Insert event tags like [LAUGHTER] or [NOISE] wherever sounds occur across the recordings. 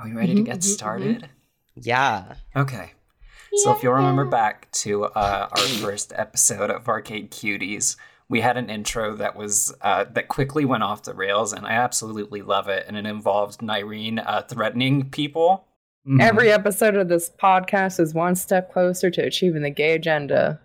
Are we ready to Mhm, get mhm, started? Yeah. Okay. So if you'll remember back to uh, our first episode of Arcade Cuties, we had an intro that was uh, that quickly went off the rails, and I absolutely love it. And it involved Nyrene uh, threatening people. Mhm. Every episode of this podcast is one step closer to achieving the gay agenda.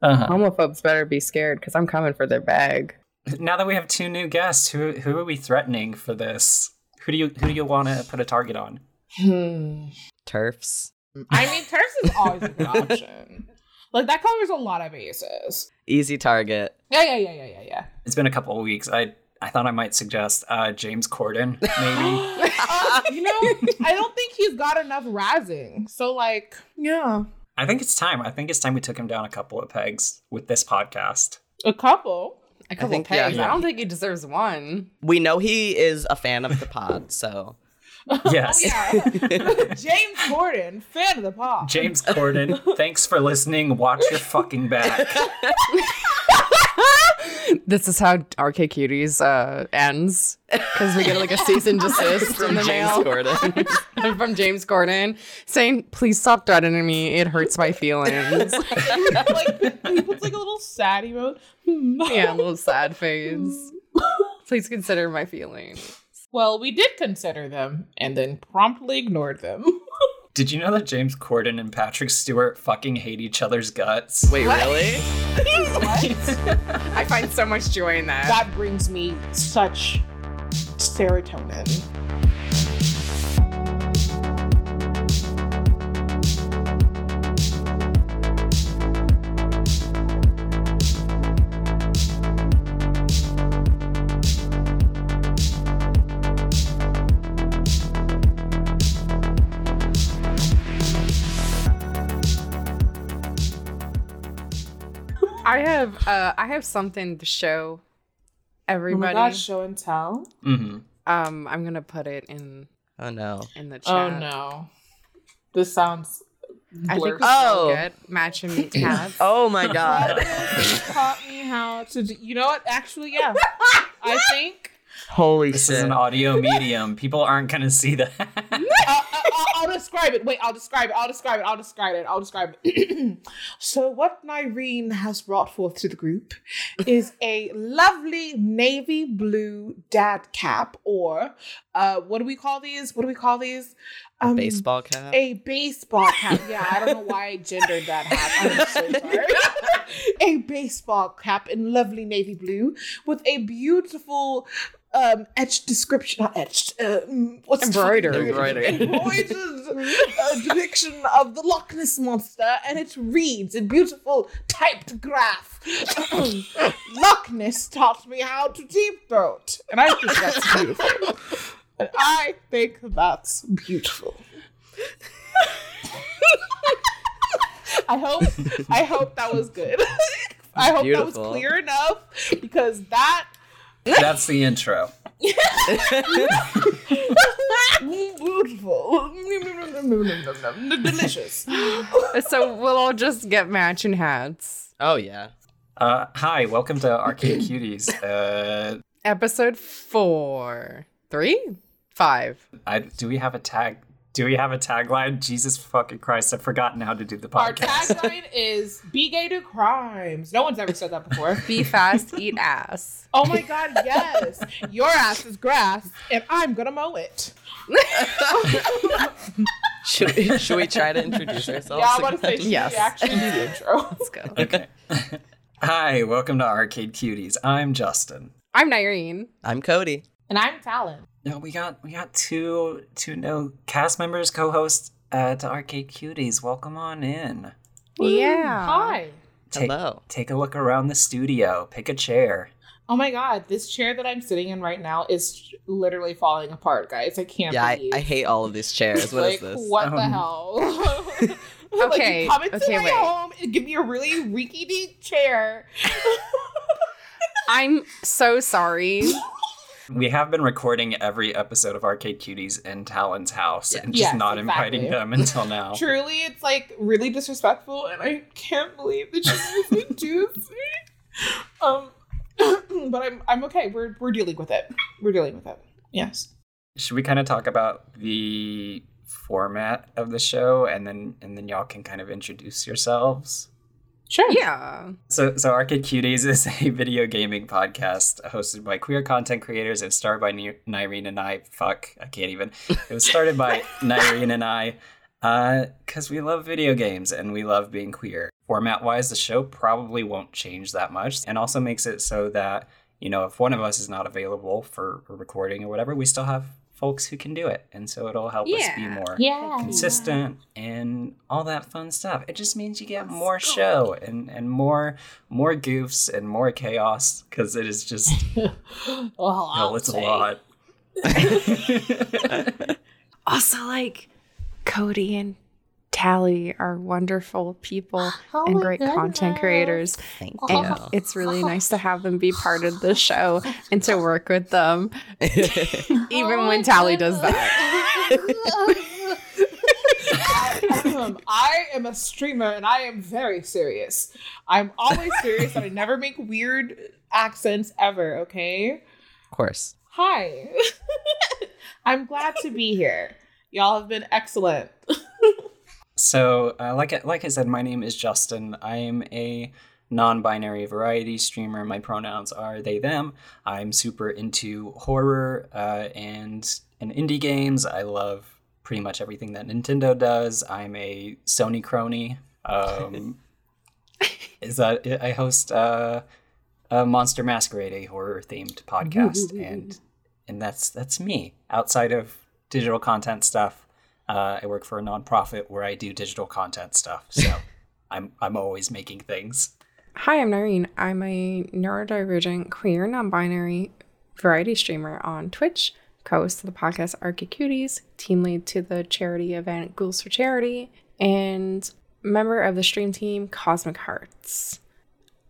Uh-huh. Homophobes better be scared because I'm coming for their bag. Now that we have two new guests, who who are we threatening for this? Who do you who do you want to put a target on? Hmm. TERFs. I mean, TERFs is always a good [LAUGHS] option. Like that covers a lot of bases. Easy target. Yeah, yeah, yeah, yeah, yeah, yeah. It's been a couple of weeks. I I thought I might suggest uh, James Corden, maybe. [LAUGHS] Uh, you know, I don't think he's got enough razzing. So, like, yeah, I think it's time. I think it's time we took him down a couple of pegs with this podcast. a couple. A couple think, yeah, pegs. yeah. I don't think he deserves one. We know he is a fan of the pod, so [LAUGHS] Yes. Oh, yeah. [LAUGHS] James Corden, fan of the pod. James Corden, thanks for listening. Watch your fucking back. [LAUGHS] [LAUGHS] This is how Arcade Cuties uh, ends because we get like a cease and desist from James mail Corden. [LAUGHS] from James Corden saying, "Please stop threatening me. It hurts my feelings." [LAUGHS] like he puts like a little sad emote. yeah, a little sad face. Please consider my feelings. Well, we did consider them and then promptly ignored them. Did you know that James Corden and Patrick Stewart fucking hate each other's guts? Wait, What? really? [LAUGHS] what? [LAUGHS] I find so much joy in that. that brings me such serotonin. I have uh, I have something to show Oh my everybody. show and tell. Mm-hmm. Um, I'm gonna put it in Oh no. in the chat. Oh no. This sounds I think we blurry. Oh. oh. good matching hats. [LAUGHS] Oh my god. That taught me how to do, you know what? Actually, yeah. [LAUGHS] I think Holy shit. This shit. is an audio medium. People aren't going to see that. [LAUGHS] uh, I'll, I'll describe it. Wait, I'll describe it. I'll describe it. I'll describe it. I'll describe it. [CLEARS THROAT] so, what Nyrene has brought forth to the group is [LAUGHS] a lovely navy blue dad cap, or uh, what do we call these? What do we call these? Um, Baseball cap. A baseball cap. Yeah, I don't know why I gendered that hat. I'm so [LAUGHS] sorry. [LAUGHS] a baseball cap in lovely navy blue with a beautiful um etched description not etched uh, mm, what's the Embroidered. Embroidered. [LAUGHS] embroidered uh, depiction of the Loch Ness monster and it reads in beautiful typed graph [COUGHS] Loch Ness taught me how to deep throat and I think that's beautiful and I think that's beautiful I hope I hope that was good. I hope that was clear enough because that That's the intro. beautiful, delicious. so we'll all just get matching hats. Oh yeah. Uh, hi, welcome to Arcade Cuties. Uh, Episode four, three, five. I, do we have a tag? Do we have a tagline? Jesus fucking Christ, I've forgotten how to do the podcast. Our tagline [LAUGHS] is "Be gay to crimes." No one's ever said that before. Be fast, eat ass. [LAUGHS] Oh my god, yes! Your ass is grass, and I'm gonna mow it. [LAUGHS] Should we, should we try to introduce ourselves? Yeah, I'm about to say, again? should Yes. actually do the intro? Let's go. Okay. Hi, welcome to Arcade Cuties. I'm Justin. I'm Nyrene. I'm Cody. And I'm Talon. No, we got we got two two new cast members, co-hosts uh, to Arcade Cuties. Welcome on in. Yeah. Hi. Take, Hello. Take a look around the studio. Pick a chair. Oh my god, this chair that I'm sitting in right now is literally falling apart, guys. I can't Yeah, I, believe. I hate all of these chairs. What is like, this? What the Um, hell? [LAUGHS] Okay, like, come into okay, my wait. home and give me a really reeky deep chair. [LAUGHS] I'm so sorry. [LAUGHS] We have been recording every episode of Arcade Cuties in Talon's house and just Yes, not exactly. inviting them until now. [LAUGHS] Truly, it's like really disrespectful, and I can't believe that you guys would do this. [LAUGHS] Um, [CLEARS THROAT] but I'm I'm okay. We're we're dealing with it. We're dealing with it. Yes. Should we kind of talk about the format of the show and then and then y'all can kind of introduce yourselves? Sure. Yeah. So, so Arcade Cuties is a [LAUGHS] video gaming podcast hosted by queer content creators and started by Ni- Nyrene and I. Fuck, I can't even. It was started by [LAUGHS] Nyrene and I uh, because we love video games and we love being queer. Format wise, the show probably won't change that much and also makes it so that, you know, if one of us is not available for recording or whatever, we still have folks who can do it. And so it'll help us be more Yeah. consistent and all that fun stuff. It just means you get more show and, and more more goofs and more chaos because it is just [LAUGHS] I'll it's a lot. [LAUGHS] [LAUGHS] Also, like Cody and Tally are wonderful people [GASPS] Oh and my great content creators. Thank oh. And you. it's really nice to have them be part of the show and to work with them, [LAUGHS] even Oh when my Tally does that. I am a streamer and I am very serious. I'm always serious and I never make weird accents ever, okay? of course. Hi. [LAUGHS] I'm glad to be here. Y'all have been excellent. [LAUGHS] So, uh, like I, like I said, my name is Justin. I am a non-binary variety streamer. My pronouns are they them. I'm super into horror uh, and and indie games. I love pretty much everything that Nintendo does. I'm a Sony crony. Um, [LAUGHS] is that I host uh, a Monster Masquerade, a horror themed podcast, [LAUGHS] and and that's that's me. Outside of digital content stuff, uh, I work for a nonprofit where I do digital content stuff. So [LAUGHS] I'm I'm always making things. Hi, I'm Noreen. I'm a neurodivergent, queer, non binary variety streamer on Twitch, co host of the podcast Arcade Cuties, team lead to the charity event Ghouls for Charity, and member of the stream team Cosmic Hearts.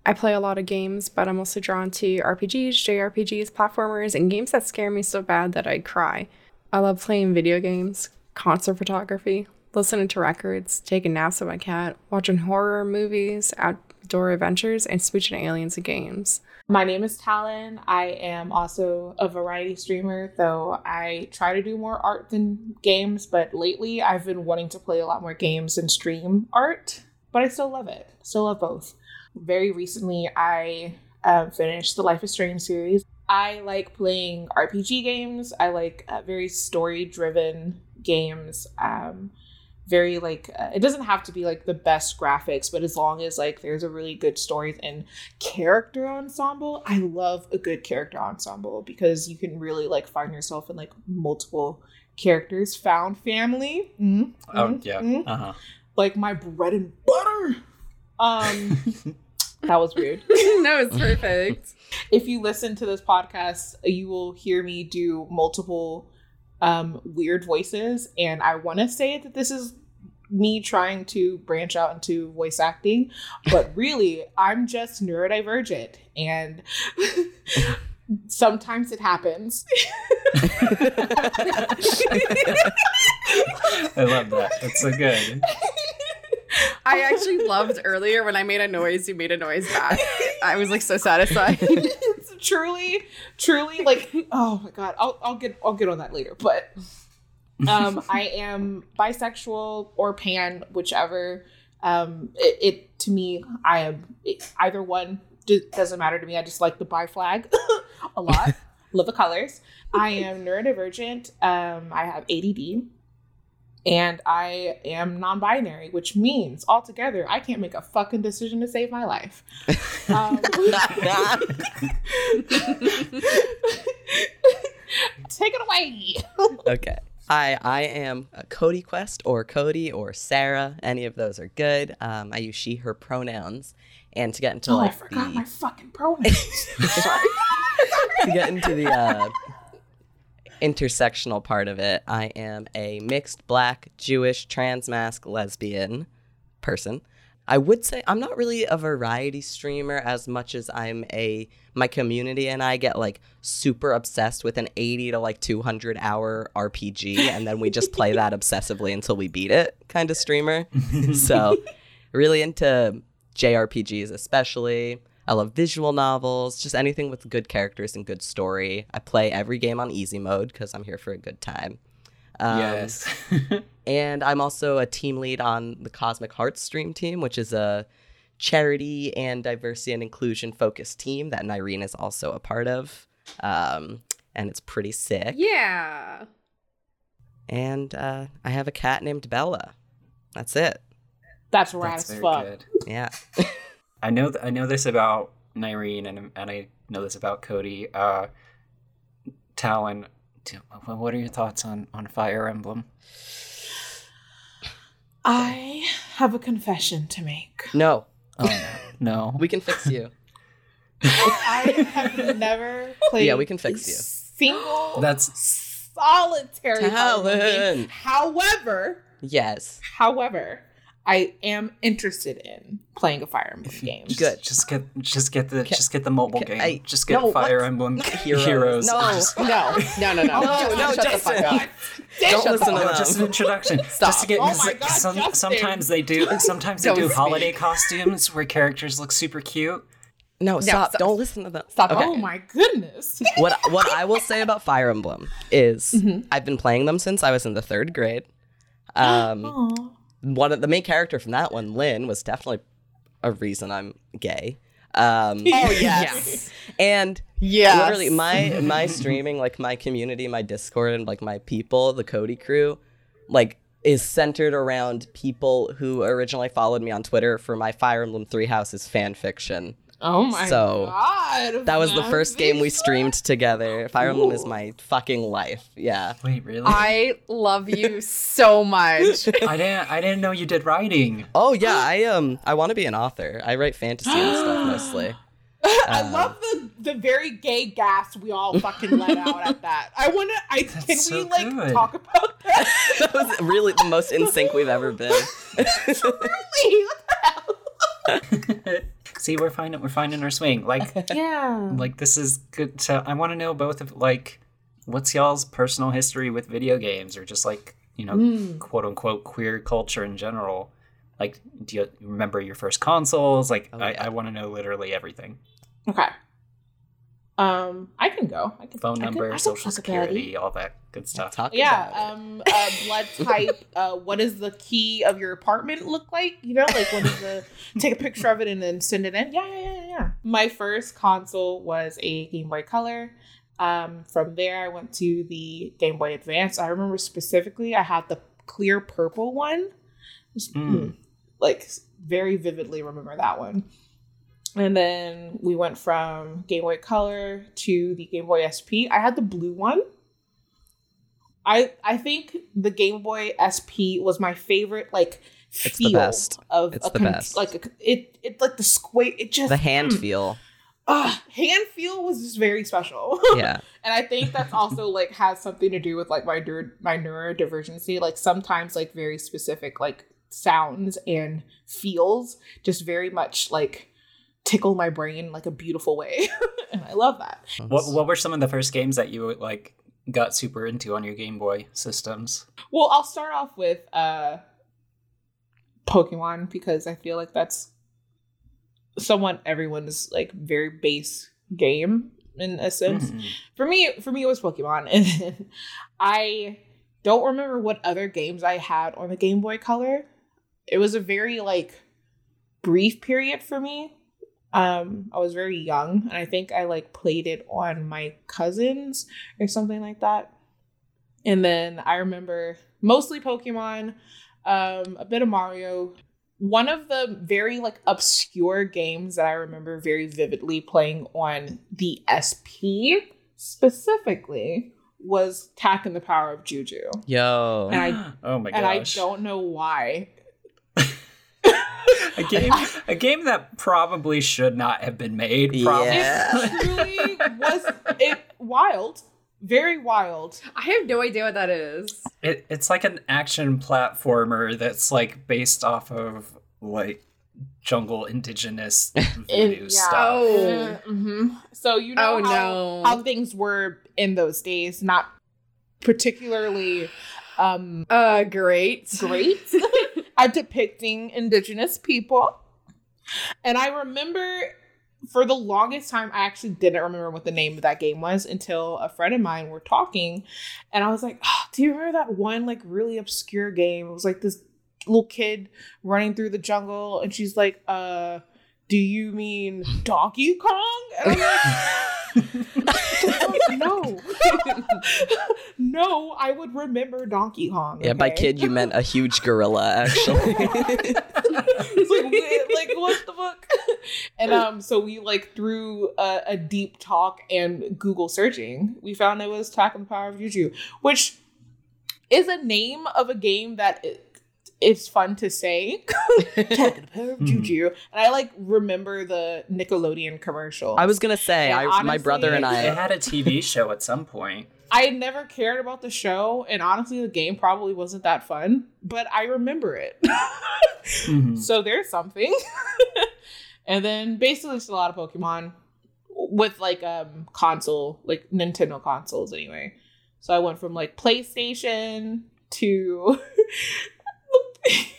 I play a lot of games, but I'm also drawn to RPGs, JRPGs, platformers, and games that scare me so bad that I'd cry. I love playing video games, concert photography, listening to records, taking naps with my cat, watching horror movies, outdoor adventures, and smooching aliens in games. My name is Talon. I am also a variety streamer, though I try to do more art than games, but lately I've been wanting to play a lot more games and stream art, but I still love it. Still love both. Very recently, I uh, finished the Life is Strange series. I like playing RPG games. I like uh, very story driven games. Um, very like uh, it doesn't have to be like the best graphics but as long as like there's a really good story and character ensemble i love a good character ensemble because you can really like find yourself in like multiple characters found family mm, Oh mm, yeah. mm, Uh huh. like my bread and butter um [LAUGHS] that was weird [LAUGHS] no, it's perfect. [LAUGHS] if you listen to this podcast, you will hear me do multiple um, weird voices. And I want to say that this is me trying to branch out into voice acting, but [LAUGHS] really, I'm just neurodivergent. And [LAUGHS] sometimes it happens. [LAUGHS] I love that. That's so good. I actually loved earlier when I made a noise, you made a noise back. I was like so satisfied. Truly, truly like [LAUGHS] oh my god. I'll I'll get I'll get on that later. But um [LAUGHS] I am bisexual or pan, whichever. Um it, it to me, I am it, either one d- doesn't matter to me. I just like the bi flag [LAUGHS] a lot. Love the colors. I am neurodivergent. Um I have ADD. And I am non-binary, which means altogether I can't make a fucking decision to save my life. [LAUGHS] Um, [LAUGHS] Take it away. okay. Hi, I am Cody Quest or Cody or Sarah. Any of those are good. Um, I use she, her pronouns. And to get into oh, I forgot the my fucking pronouns. [LAUGHS] Sorry. to get into the uh, intersectional part of it, I am a mixed black, Jewish, transmasc, lesbian person. I would say I'm not really a variety streamer as much as I'm a my community and I get like super obsessed with an 80 to like 200 hour RPG and then we just play [LAUGHS] that obsessively until we beat it kind of streamer. [LAUGHS] so really into JRPGs especially. I love visual novels, just anything with good characters and good story. I play every game on easy mode because I'm here for a good time. Um, yes. [LAUGHS] and I'm also a team lead on the Cosmic Hearts Stream Team, which is a charity and diversity and inclusion focused team that Nyrene is also a part of. Um, and it's pretty sick. Yeah. And uh, I have a cat named Bella. That's it. That's rad as very fuck. good. Yeah. [LAUGHS] I know th- I know this about Nyrene and and I know this about Cody. Uh, Talon, t- what are your thoughts on on Fire Emblem? I have a confession to make. no, Oh no, no. [LAUGHS] we can fix you. I have never [LAUGHS] played. Yeah, we can fix you. Single That's solitary Fire Emblem game. Talon. However, Yes. however, I am interested in playing a Fire Emblem [LAUGHS] game. Good. Just get just get the Ca- just get the mobile ca- game. I- just get no, Fire what? Emblem [LAUGHS] Heroes. Heroes. No. Just- [LAUGHS] No, no, no, no. No, no, Shut the fuck Justin. up. Don't listen to No, them. just an introduction. Stop. Just to get Oh 'cause my God, some, sometimes they do sometimes they Don't speak. holiday costumes where characters look super cute. No, stop. stop. Don't listen to them. Stop. Okay. Oh my goodness. what what I will say about Fire Emblem is Mm-hmm. I've been playing them since I was in the third grade. [GASPS] Um, Aw. One of the main character from that one, Lyn, was definitely a reason I'm gay. Um, [LAUGHS] Oh [LAUGHS] yes. and yeah, literally my [LAUGHS] my streaming, like my community, my Discord, and like my people, the Cody crew, like is centered around people who originally followed me on Twitter for my Fire Emblem Three Houses fan fiction. Oh my So, god. That was the first game we streamed together. Fire Emblem is my fucking life. Yeah. Wait, really? I love you so much. [LAUGHS] I didn't I didn't know you did writing. Oh yeah, I um I want to be an author. I write fantasy and stuff [GASPS] mostly. I Um, love the the very gay gas we all fucking let out at that. I wanna I can we like good. talk about that? [LAUGHS] that was really the most in sync we've ever been. [LAUGHS] Truly, what the hell? See, we're finding we're finding our swing. Like [LAUGHS] Yeah. like this is good to I want to know both of like what's y'all's personal history with video games or just like, you know, Mm. quote unquote queer culture in general. Like do you remember your first consoles? Like Oh, I. I want to know literally everything. Okay. Um, I can go. I can Phone I can- number, I can social talk security, all that good stuff. Talk Yeah, about um, uh, blood [LAUGHS] type. Uh, what does the key of your apartment look like? You know, like what is the? take a picture of it and then send it in. Yeah, yeah, yeah, yeah. My first console was a Game Boy Color. Um, from there, I went to the Game Boy Advance. I remember specifically, I had the clear purple one. Just, mm, Like very vividly remember that one. And then we went from Game Boy Color to the Game Boy SP. I had the blue one. I I think the Game Boy SP was my favorite like It's the feel best. of It's a the con- best. like a, it it like the square it just the hand mm, feel. uh, hand feel was just very special. [LAUGHS] Yeah. and I think that's also like has something to do with like my dur- my neurodivergency. Like sometimes like very specific like sounds and feels just very much like tickle my brain like a beautiful way, [LAUGHS] and I love that. What what were some of the first games that you like got super into on your Game Boy systems? Well, I'll start off with uh Pokemon because I feel like that's somewhat everyone's like very base game in a sense. Mhm. For me, for me it was Pokemon. [LAUGHS] And I don't remember what other games I had on the Game Boy Color. It was a very like brief period for me. Um, I was very young, and I think I like played it on my cousins or something like that. And then I remember mostly Pokemon, um, a bit of Mario. One of the very like obscure games that I remember very vividly playing on the SP specifically was Tak and the Power of Juju. Yo. And I- [GASPS] oh my gosh. And I don't know why. [LAUGHS] a game a game that probably should not have been made. Probably. Yeah. It truly was it wild, very wild. I have no idea what that is. It, it's like an action platformer that's like based off of like jungle indigenous [LAUGHS] voodoo yeah. stuff. Oh. hmm So you know Oh, how, no. how things were in those days, not particularly um Uh, great. great [LAUGHS] at depicting indigenous people. And I remember for the longest time, I actually didn't remember what the name of that game was until a friend of mine were talking, and I was like, oh, "Do you remember that one like really obscure game? It was like this little kid running through the jungle, and she's like, uh." Do you mean Donkey Kong? And I'm like, [LAUGHS] no. [LAUGHS] no, I would remember Donkey Kong. Yeah, by kid you meant a huge gorilla, actually. [LAUGHS] It's like, wait, like what the fuck? And um, so we like through a, a deep talk and Google searching, we found it was Attack on the Power of Juju, which is a name of a game that it, it's fun to say. [LAUGHS] Attack on the Power of Juju, and I like remember the Nickelodeon commercial. I was gonna say, And I, my brother and I. had a TV [LAUGHS] show at some point. I never cared about the show, and honestly, the game probably wasn't that fun, but I remember it. [LAUGHS] Mhm. So there's something. and then basically it's a lot of Pokemon with like um console, like Nintendo consoles anyway. So I went from like PlayStation to This guy's [LAUGHS]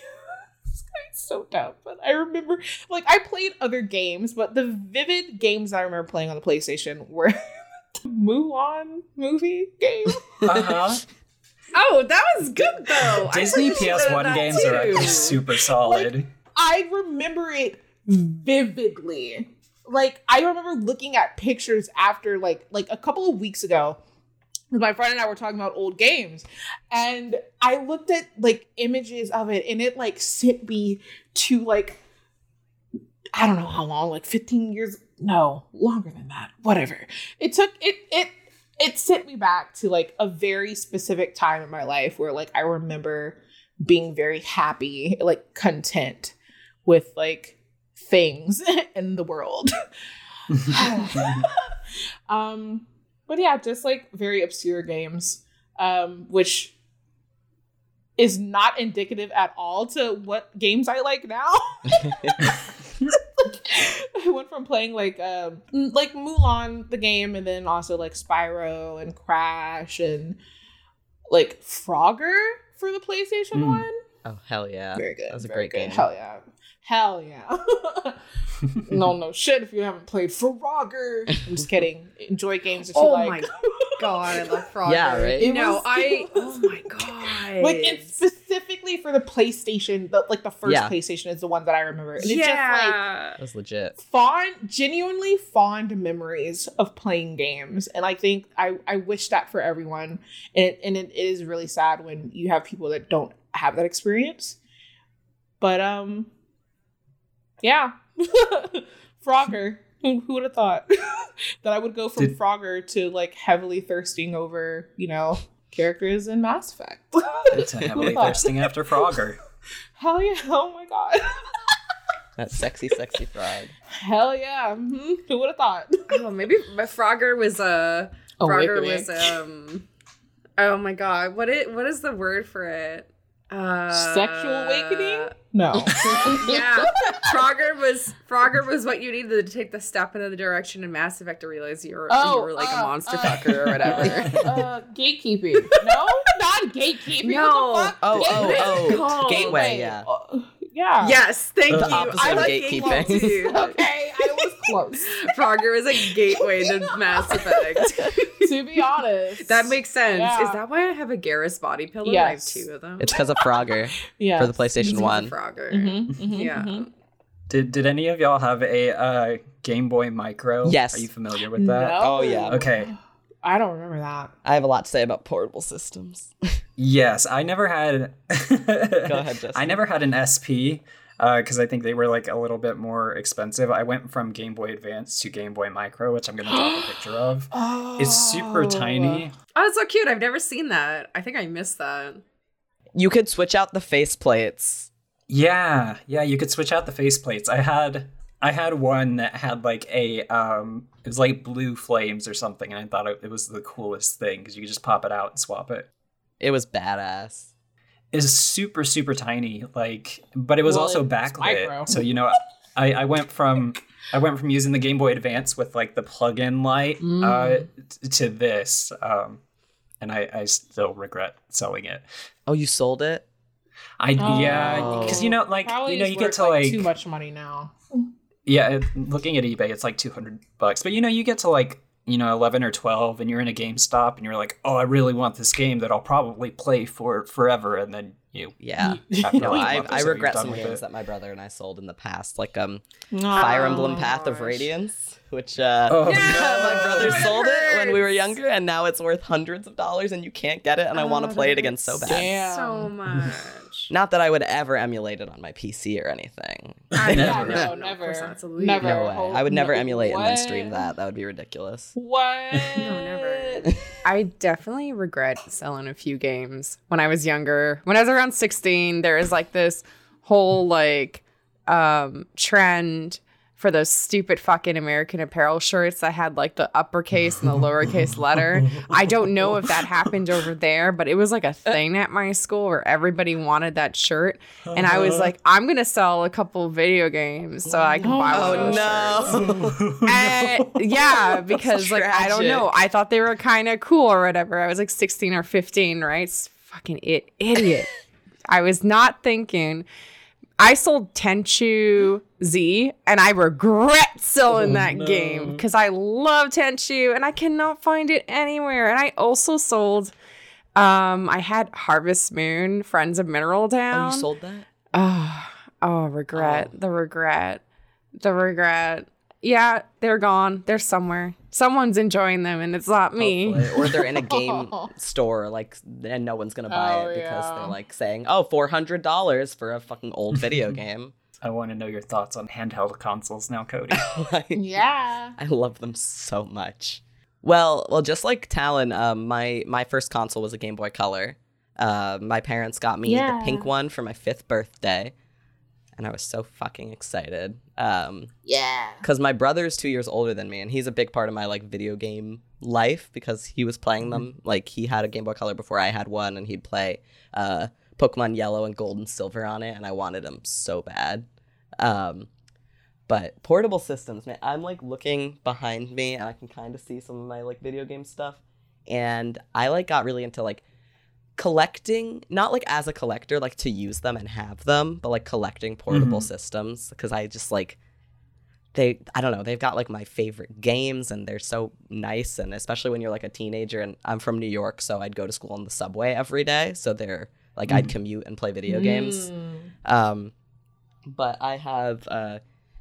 so dumb, but I remember like I played other games, but the vivid games I remember playing on the PlayStation were [LAUGHS] the Mulan movie game. [LAUGHS] Uh-huh. Oh, that was good though. Disney PS1 that games are too. actually super solid. I remember it vividly. Like I remember looking at pictures after like like a couple of weeks ago. My friend and I were talking about old games, and I looked at like images of it, and it like sent me to like I don't know how long, like 15 years. No, longer than that. Whatever. It took it it it sent me back to like a very specific time in my life where like I remember being very happy, like content with like things [LAUGHS] in the world. [LAUGHS] [SIGHS] um but yeah, just like very obscure games um which is not indicative at all to what games I like now. I [LAUGHS] went from playing like um like Mulan the game and then also like Spyro and Crash and like Frogger for the PlayStation Mm. 1. Oh hell yeah! Very good. That was a great good. game. Hell yeah. Hell yeah. [LAUGHS] no, no shit if you haven't played Frogger. I'm just kidding. Enjoy games that you Oh like. my god, I love [LAUGHS] Frogger. Yeah, right? It no, was- I. it [LAUGHS] Oh my god. Like it's specifically for the PlayStation, the, like the first Yeah. PlayStation is the one that I remember. And it's just like yeah. That legit. fond genuinely fond memories of playing games and i think i i wish that for everyone and it, and it is really sad when you have people that don't have that experience but um yeah [LAUGHS] frogger who, who would have thought [LAUGHS] that i would go from Did- frogger to like heavily thirsting over you know characters in mass effect [LAUGHS] It's Who heavily thirsting after Frogger. hell yeah oh my god That sexy, sexy frog. hell yeah Mhm. who would have thought Oh, maybe my Frogger was uh Oh, Frogger Awakening. was um. Oh my god, what it what is the word for it? Uh, sexual awakening no [LAUGHS] yeah, Frogger was Frogger was what you needed to take the step in the direction in Mass Effect to realize you were Oh, you were like uh, a monster uh, fucker or whatever. [LAUGHS] uh, gatekeeping. No, not gatekeeping. No. What the fuck? Oh, oh, oh. called? Gateway, yeah. Uh, yeah. yes, thank The you. I like gatekeeping. gateway [LAUGHS] too. Okay, I was close. [LAUGHS] Frogger is a gateway to [LAUGHS] Mass Effect. [LAUGHS] to be honest, that makes sense. Yeah. Is that why I have a Garrus body pillow? I have Yes. two of them. It's because of Frogger yeah for the PlayStation It's One. a Frogger. Mhm, mhm, Yeah. mhm. Did did any of y'all have a uh, Game Boy Micro? Yes. Are you familiar with that? No. Oh, yeah. Okay. I don't remember that. I have a lot to say about portable systems. Yes, I never had. Go ahead, Justin. I never had an SP because I think they were like a little bit more expensive. I went from Game Boy Advance to Game Boy Micro, which I'm gonna drop a picture of. [GASPS] Oh, It's super tiny. Oh, it's so cute. I've never seen that. I think I missed that. You could switch out the faceplates. Yeah, yeah, you could switch out the faceplates. I had I had one that had like a um it was like blue flames or something and I thought it, it was the coolest thing because you could just pop it out and swap it. It was badass. It's super super tiny like but it was Well, also it's backlit. micro. So you know I I went from I went from using the Game Boy Advance with like the plug-in light uh Mm. t- to this um and I I still regret selling it. Oh, you sold it? I yeah, Oh. cuz you know like Probably you know you get to like too much money now. Yeah, looking at eBay, it's like 200 bucks. But you know, you get to like, you know, 11 or 12 and you're in a GameStop and you're like, "Oh, I really want this game that I'll probably play for forever." And then you Yeah. [LAUGHS] after No, like a I, I so, regret some with games it. that my brother and I sold in the past, like um Fire Emblem Path of. Radiance, which uh Oh, [LAUGHS] my brother that sold it when we were younger, and now it's worth hundreds of dollars, and you can't get it, and I want to Oh, play it again so bad. Damn. So much. Not that I would ever emulate it on my PC or anything. I [LAUGHS] Never. know, No, of never. course not. It's illegal. Never. No way. I would never No, emulate and then stream that. That would be ridiculous. What? [LAUGHS] No, never. I definitely regret selling a few games when I was younger. When I was around 16, there was like this whole like um trend for those stupid fucking American Apparel shirts that had like the uppercase and the lowercase letter. I don't know if that happened over there, but it was like a thing at my school where everybody wanted that shirt. And I was like, I'm gonna sell a couple video games so I can oh, buy one of those shirts. [LAUGHS] And- yeah, because like I don't know. I thought they were kind of cool or whatever. I was like 16 or 15, right? S- Fucking it, idiot. I was not thinking. I sold Tenchu Z, and I regret selling that game because I love Tenchu, and I cannot find it anywhere. And I also sold. Um, I had Harvest Moon, Friends of Mineral Town. Oh, you sold that? Oh, oh, regret. The regret. The regret. Yeah, they're gone. They're somewhere. Someone's enjoying them and it's not me. Hopefully. Or they're in a game [LAUGHS] store, like, and no one's gonna buy Oh, it because yeah. they're like saying, "Oh, four hundred dollars for a fucking old video [LAUGHS] game." I want to know your thoughts on handheld consoles now, Cody. [LAUGHS] Like, Yeah. I love them so much. Well, well, just like Talon, um, my my first console was a Game Boy Color. Uh, my parents got me Yeah. the pink one for my fifth birthday, and I was so fucking excited. Um, Yeah. because my brother's two years older than me, and he's a big part of my like video game life because he was playing them. Like he had a Game Boy Color before I had one, and he'd play uh, Pokemon Yellow and Gold and Silver on it, and I wanted them so bad. Um, but portable systems, man, I'm like looking behind me, and I can kind of see some of my like video game stuff, and I like got really into like collecting not like as a collector like to use them and have them but like collecting portable Mhm. systems because i just like they i don't know they've got like my favorite games and they're so nice and especially when you're like a teenager and i'm from new york so i'd go to school on the subway every day so they're like i'd commute and play video games Mm. um but i have uh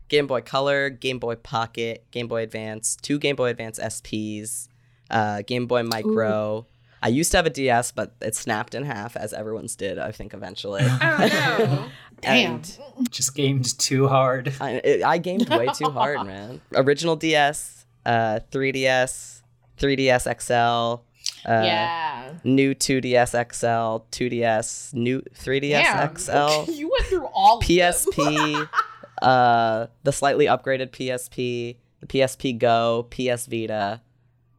game boy color game boy pocket game boy advance two game boy advance sps uh game boy micro i used to have a ds but it snapped in half as everyone's did i think eventually [LAUGHS] Oh no. [LAUGHS] Damn. and Just gamed too hard. I, it, I gamed way too hard, [LAUGHS] man. Original DS, uh, 3DS, 3DS XL, uh, yeah. new 2DS XL, 2DS, new 3DS Damn. XL, you went through all of them. PSP, uh, the slightly upgraded PSP, the PSP Go, PS Vita,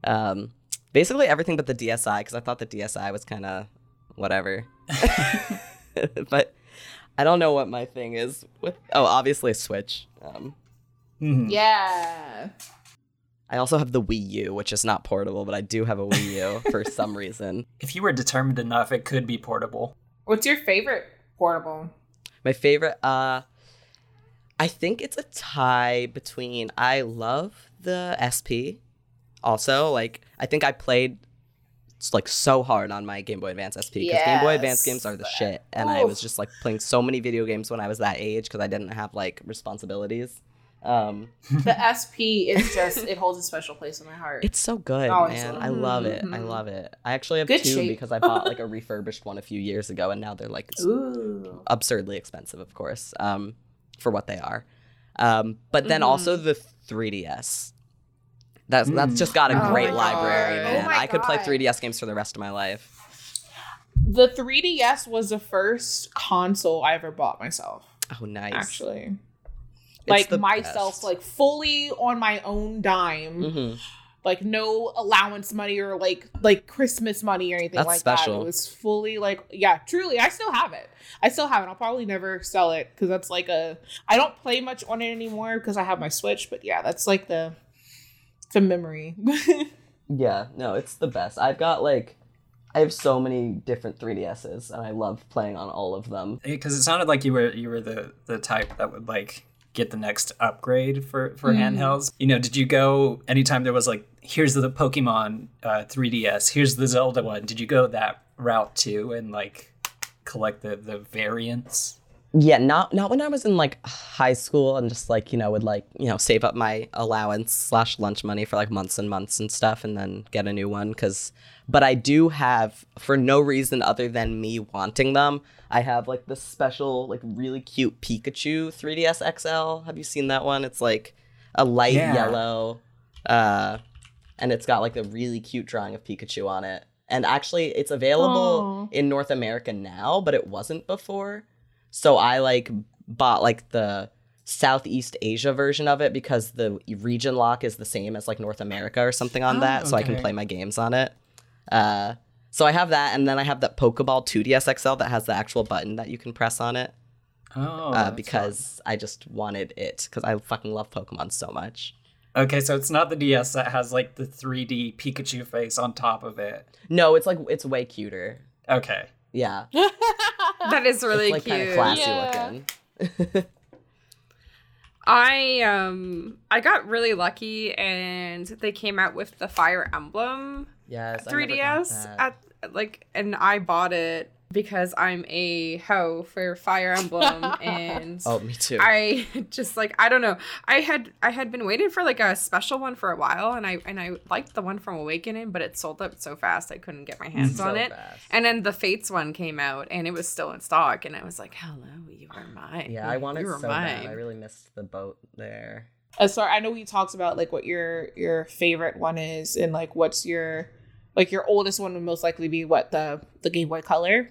um, basically everything but the DSi because I thought the DSi was kind of whatever. [LAUGHS] [LAUGHS] but I don't know what my thing is with. Oh, obviously Switch. Um, Mhm. Yeah. I also have the Wii U, which is not portable, but I do have a Wii U [LAUGHS] for some reason. If you were determined enough, it could be portable. What's your favorite portable? My favorite, uh, I think it's a tie between I love the SP. Also, like I think I played like so hard on my Game Boy Advance SP because Game Boy Advance games are the shit, and I was just like playing so many video games when I was that age because I didn't have like responsibilities. Um, The SP is just it holds a special place in my heart. It's so good, Oh, man. it's- I love it. I love it. I actually have Good two shape. because I bought like a [LAUGHS] refurbished one a few years ago, and now they're like Ooh. absurdly expensive, of course, um, for what they are. Um, but then Mhm. also the 3DS. That's that's Mm. just got a Oh great library, God. man. Oh I could play 3DS games for the rest of my life. The 3DS was the first console I ever bought myself. Oh, nice. Actually, It's like myself, best. like fully on my own dime. Mhm. like no allowance money or like like Christmas money or anything That's like special. that. It was fully like yeah, truly. I still have it. I still have it. I'll probably never sell it because that's like a. I don't play much on it anymore because I have my Switch. But yeah, that's like the the memory. [LAUGHS] Yeah, no, it's the best. I've got like, I have so many different 3DSs, and I love playing on all of them. Because it sounded like you were you were the the type that would like get the next upgrade for for handhelds. You know, did you go anytime there was like here's the Pokemon uh, 3DS, here's the Zelda one? Did you go that route too and like collect the the variants? Yeah, not not when I was in like high school and just like you know would like you know save up my allowance slash lunch money for like months and months and stuff and then get a new one because. But I do have for no reason other than me wanting them. I have like this special like really cute Pikachu 3DS XL. Have you seen that one? It's like a light Yeah. yellow, uh, and it's got like a really cute drawing of Pikachu on it. And actually, it's available Aw. in North America now, but it wasn't before. So I like bought like the Southeast Asia version of it because the region lock is the same as like North America or something on Oh, that, so I can play my games on it. Uh, so I have that, and then I have that Pokeball 2DS XL that has the actual button that you can press on it Oh, uh, because I just wanted it because I fucking love Pokemon so much. okay, so it's not the DS that has like the 3D Pikachu face on top of it. No, it's like it's way cuter. Okay. Yeah, [LAUGHS] That is really it's like cute. kind of classy Yeah. looking. [LAUGHS] I um I got really lucky and they came out with the Fire Emblem Yes, I never got 3DS that. at like and I bought it because I'm a hoe for Fire Emblem [LAUGHS] and Oh, me too. I [LAUGHS] just like I don't know. I had I had been waiting for like a special one for a while and I and I liked the one from Awakening, but it sold out so fast I couldn't get my [LAUGHS] hands So on it. fast. And then the Fates one came out and it was still in stock and I was like, "Hello, you are mine." yeah, I wanted you so are bad. I really missed the boat there. Uh, sorry, I know we talked about like what your your favorite one is, and like what's your like your oldest one would most likely be what the the Game Boy Color.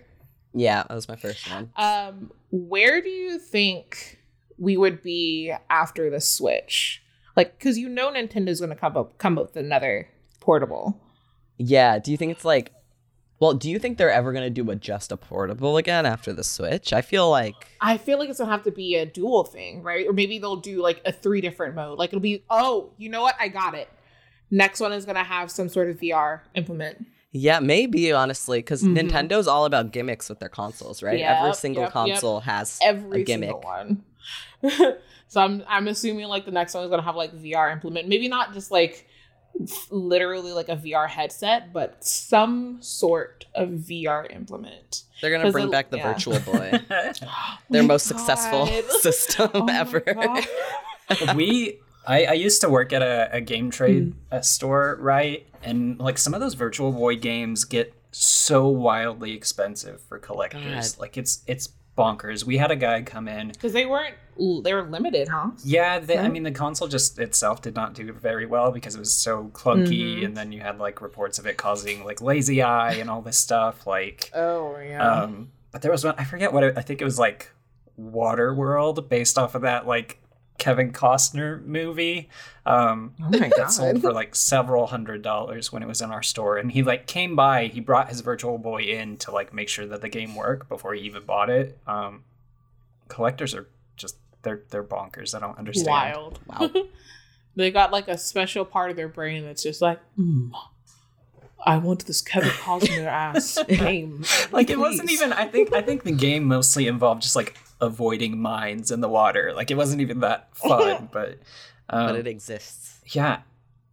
Yeah, that was my first one. Um, where do you think we would be after the Switch? Like, because you know Nintendo's going to come up come up with another portable. Yeah, do you think it's like well, do you think they're ever gonna do a just a portable again after the Switch? I feel like I feel like it's gonna have to be a dual thing, right? Or maybe they'll do like a three different mode. Like it'll be, oh, you know what? I got it. Next one is gonna have some sort of VR implement. Yeah, maybe honestly, because Mhm. Nintendo's all about gimmicks with their consoles, right? Every single yep, yep. console has Every a gimmick. single one. [LAUGHS] so I'm I'm assuming like the next one is gonna have like VR implement. Maybe not just like f- literally like a VR headset, but some sort of VR implement. They're gonna bring it- back the yeah. Virtual Boy, [LAUGHS] [GASPS] Oh their my most successful [LAUGHS] system Oh ever. We I, I used to work at a, a game trade Mm-hmm. uh store, right? And like some of those Virtual Boy games get so wildly expensive for collectors. God. Like it's it's bonkers. We had a guy come in. Because they weren't they were limited, huh? Yeah, the, I mean the console just itself did not do very well because it was so clunky, Mhm. and then you had like reports of it causing like lazy eye and all this stuff. Like, [LAUGHS] Oh yeah. um, but there was one I forget what it, I think it was like water world based off of that like Kevin Costner movie. Um, oh my [LAUGHS] that sold for like several hundred dollars when it was in our store and he like came by he brought his virtual boy in to like make sure that the game worked before he even bought it um collectors are just they're they're bonkers i don't understand Wild. Wow. [LAUGHS] they got like a special part of their brain that's just like, mm, I want this Kevin Costner ass [LAUGHS] game. like it wasn't even i think i think the game mostly involved just like avoiding mines in the water like it wasn't even that [LAUGHS] fun but um, but it exists. Yeah,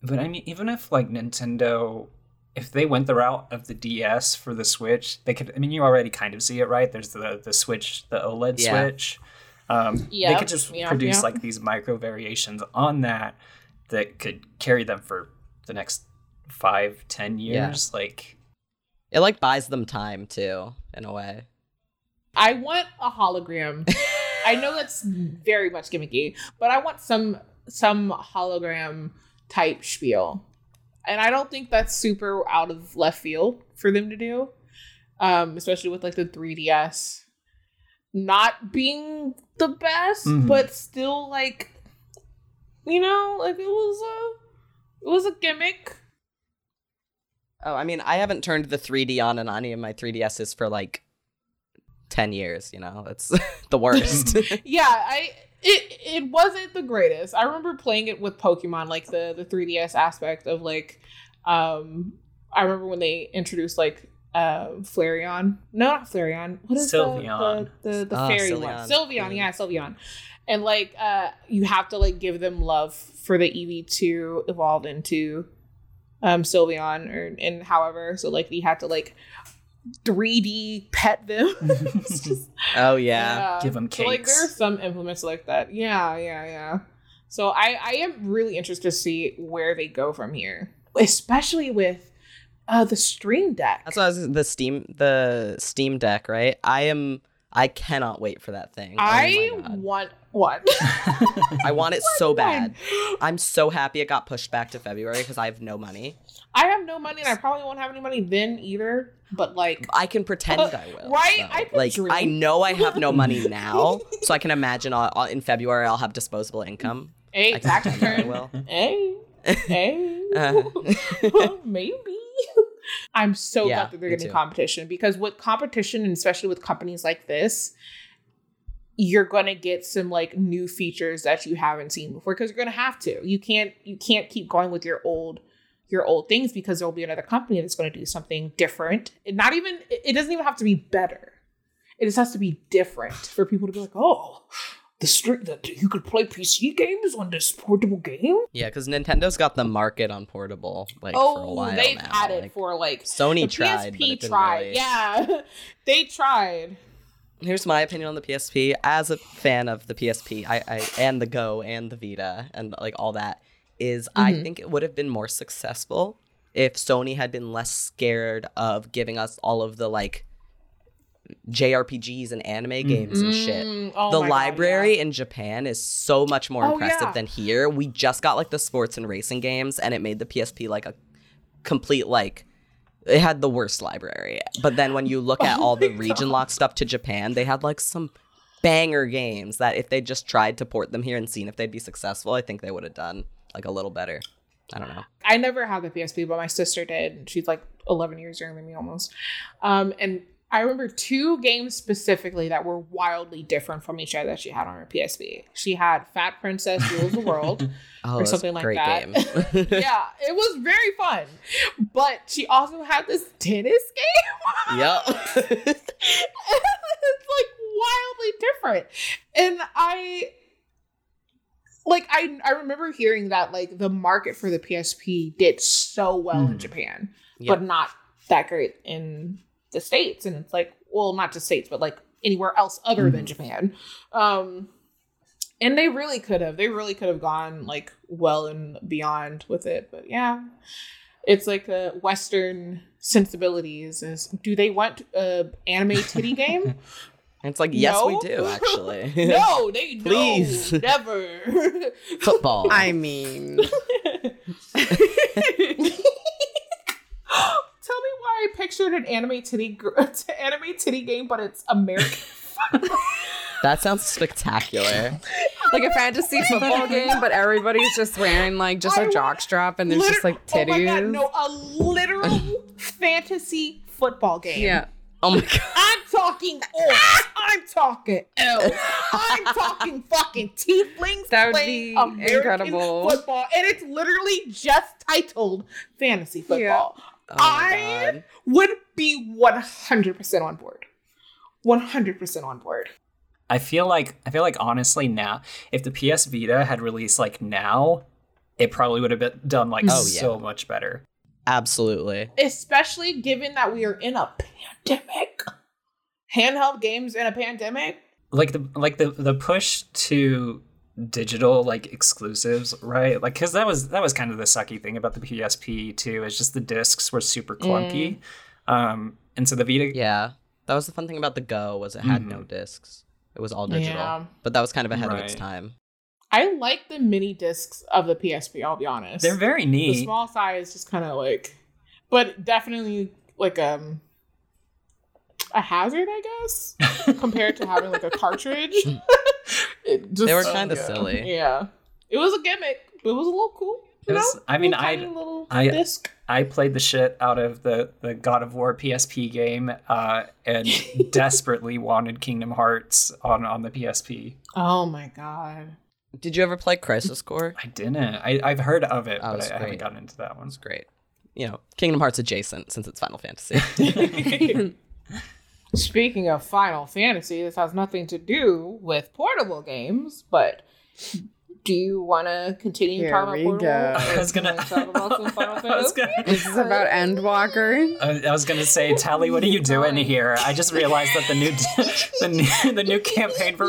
but I mean, even if like Nintendo, if they went the route of the DS for the Switch, they could. I mean, you already kind of see it, right? There's the the Switch, the OLED Yeah. Switch. Um, they could just yep, produce yep. like these micro variations on that that could carry them for the next five, ten Yeah. years. Like, It like buys them time too, in a way. I want a hologram. I know that's very much gimmicky, but I want some some hologram type spiel. And I don't think that's super out of left field for them to do. Um, especially with like the 3DS not being the best, Mhm. but still like you know, like it was a it was a gimmick. Oh, I mean, I haven't turned the 3D on in any of my 3DSs for like 10 years, you know? It's [LAUGHS] the worst. [LAUGHS] yeah i it it wasn't the greatest i remember playing it with pokemon like the the 3ds aspect of like um i remember when they introduced like uh flareon no not flareon what is the- Sylveon. the the, the, Ah, fairy Sylveon. one sylveon Yeah. yeah sylveon and like uh you have to like give them love for the Eevee to evolve into um Sylveon or and however. So like you have to like 3D pet them. [LAUGHS] It's just- Oh yeah. Give 'em So like there are some implements like that. Yeah, yeah, yeah. So I I am really interested to see where they go from here, especially with uh the Stream Deck. That's what I was the Steam the Steam Deck, right? I am I cannot wait for that thing. Oh I my God. want what? [LAUGHS] I want it so bad. I'm so happy it got pushed back to February because I have no money. I have no money, and I probably won't have any money then either. But like, I can pretend Uh, I will. right? though. I like dream. I know I have no money [LAUGHS] now, so I can imagine I'll, I'll- in February I'll have disposable income. hey, I tax pretend I return. will. Hey, hey, Uh, [LAUGHS] maybe. I'm so Yeah, glad that they're getting too. competition because with competition, and especially with companies like this, you're gonna get some like new features that you haven't seen before because you're gonna have to. You can't you can't keep going with your old your old things because there'll be another company that's going to do something different. And not even it doesn't even have to be better. It just has to be different for people to be like, oh, the street that you could play PC games on this portable game. yeah, because Nintendo's got the market on portable like oh, for a oh, while they've now. had it like, for like Sony tried, PSP tried. really- Yeah, [LAUGHS] they tried. Here's my opinion on the PSP. As a fan of the PSP, I, I and the Go and the Vita and like all that, is I Mhm. think it would have been more successful if Sony had been less scared of giving us all of the like JRPGs and anime games and shit. Mm, oh the my God, library yeah. in Japan is so much more Oh, impressive yeah. than here. We just got like the sports and racing games, and it made the PSP like a complete like it had the worst library. But then when you look at [LAUGHS] Oh all the region lock stuff to Japan, they had like some banger games that if they just tried to port them here and seen if they'd be successful, I think they would have done like a little better. I don't know. I never had the PSP, but my sister did. She's like 11 years younger than me almost. Um, and I remember two games specifically that were wildly different from each other that she had on her PSP. She had Fat Princess Rules the World. [LAUGHS] Oh, Or something like great that. game. [LAUGHS] yeah, it was very fun. But she also had this tennis game. [LAUGHS] yep. it's like wildly different. And I like I I remember hearing that like the market for the PSP did so well in Mhm. Japan, Yeah. but not that great in the States. And it's like, well, not just States, but like anywhere else other than Mhm. Japan. Um and they really could have. They really could have gone like well and beyond with it. But yeah. It's like the Western sensibilities is do they want a anime [LAUGHS] titty game? it's like yes, we do actually. [LAUGHS] [LAUGHS] no, they Please. no, never. Football. I mean, Tell me why I pictured an anime titty gr- [LAUGHS] anime titty game, but it's American. [LAUGHS] that sounds spectacular. like a fantasy [LAUGHS] football game, but everybody's just wearing like just I a want- jock strap and there's just like titties. Oh my god, no, a literal fantasy football game. Yeah. Oh my god. I'm talking orcs. I'm talking elves. I'm talking fucking tieflings That would playing be American incredible. football, and it's literally just titled fantasy football. Oh I god. would be 100% on board. 100% on board. I feel like I feel like honestly now, if the PS Vita had released like now, it probably would have been done like Oh, yeah. so much better. Absolutely. Especially given that we are in a pandemic. Handheld games in a pandemic. Like the like the the push to digital like exclusives, right? Like cuz that was that was kind of the sucky thing about the PSP too. Is just the discs were super clunky. Um and so the Vita Yeah. That was the fun thing about the Go was it had no discs. It was all digital. Yeah. But that was kind of ahead of its time. I like the mini discs of the PSP, I'll be honest. they're very neat. the neat. small size just kind of like but definitely like um a hazard i guess [LAUGHS] compared to having like a cartridge it [LAUGHS] just, They were kinda yeah. silly. [LAUGHS] yeah it was a gimmick but it was a little cool you was- know? I mean, I- I- disc I played the shit out of the, the God of War PSP game uh, and [LAUGHS] desperately wanted Kingdom Hearts on, on the PSP. oh my god Did you ever play Crisis Core? I didn't. I, I've heard of it, Oh, but it's I, I haven't great. gotten into that one. It's great. You know, Kingdom Hearts adjacent since it's Final Fantasy. [LAUGHS] Speaking of Final Fantasy, this has nothing to do with portable games, but do you want to continue Here talking we about portable? go. I was gonna- talk about some [LAUGHS] Final Fantasy. gonna, This is about Endwalker. I I was gonna say, [LAUGHS] Tally, what are you doing here? I just realized that the new [LAUGHS] the new, the new campaign for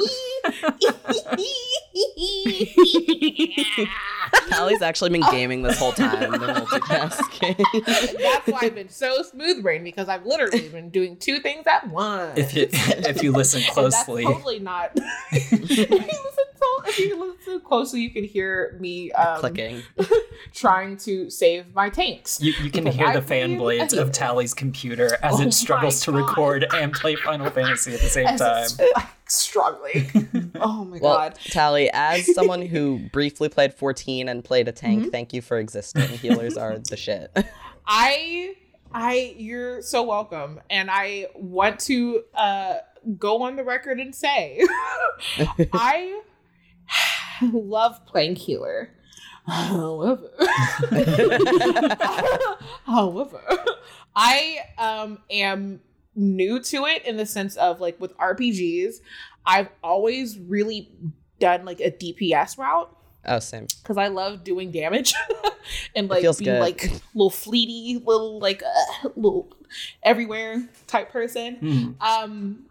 Tally's actually been gaming this whole time. Been multitasking. That's why I've been so smooth brain because I've literally been doing two things at once. if you if you listen And closely. That's totally not. if, you listen to, if you listen closely, you can hear me um, Clicking. [LAUGHS] trying to save my tanks. You, you can hear I the fan blades of [LAUGHS] Tally's computer as Oh it struggles to record and play Final [LAUGHS] Fantasy at the same As time. it's, struggling. oh my Well, god. Tally, as someone who briefly played 14 and played a tank, Mm-hmm. thank you for existing. Healers are the shit. I I you're so welcome. And I want to uh go on the record and say I [SIGHS] love playing healer. However, [LAUGHS] however, I um am new to it in the sense of like with RPGs, I've always really done like a DPS route oh, same. because I love doing damage [LAUGHS] and like feels being good. like little fleety, little like uh, little everywhere type person. Hmm. Um,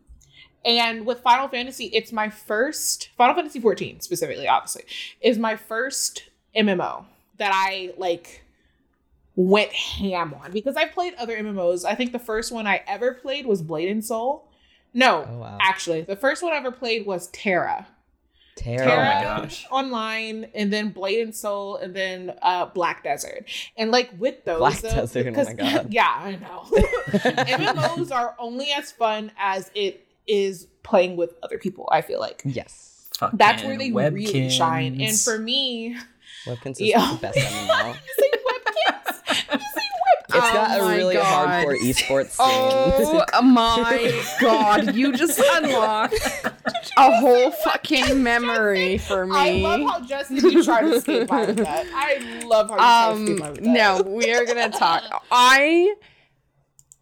and with Final Fantasy, it's my first Final Fantasy 14 specifically, obviously, is my first MMO that I like went ham on because I've played other MMOs. I think the first one I ever played was Blade and Soul. No, Oh, wow. actually, the first one I ever played was TERA. TERA. Oh my TERA gosh. online, and then Blade and Soul, and then uh, Black Desert. And like with those, Black though, Desert, oh 'cause- my God. [LAUGHS] yeah, I know. [LAUGHS] MMOs are only as fun as it is playing with other people. I feel like Yes. that's where Fucking they really shine. And for me, Webkinz is Yeah. the best [LAUGHS] MMO. say webkinz. You say It's got Oh a really God. hardcore esports scene. Oh [LAUGHS] my [LAUGHS] god, you just unlocked a whole fucking memory for me. I love how Justin you try to skate by that. I love how you try to skate by um that. no, we are gonna talk. I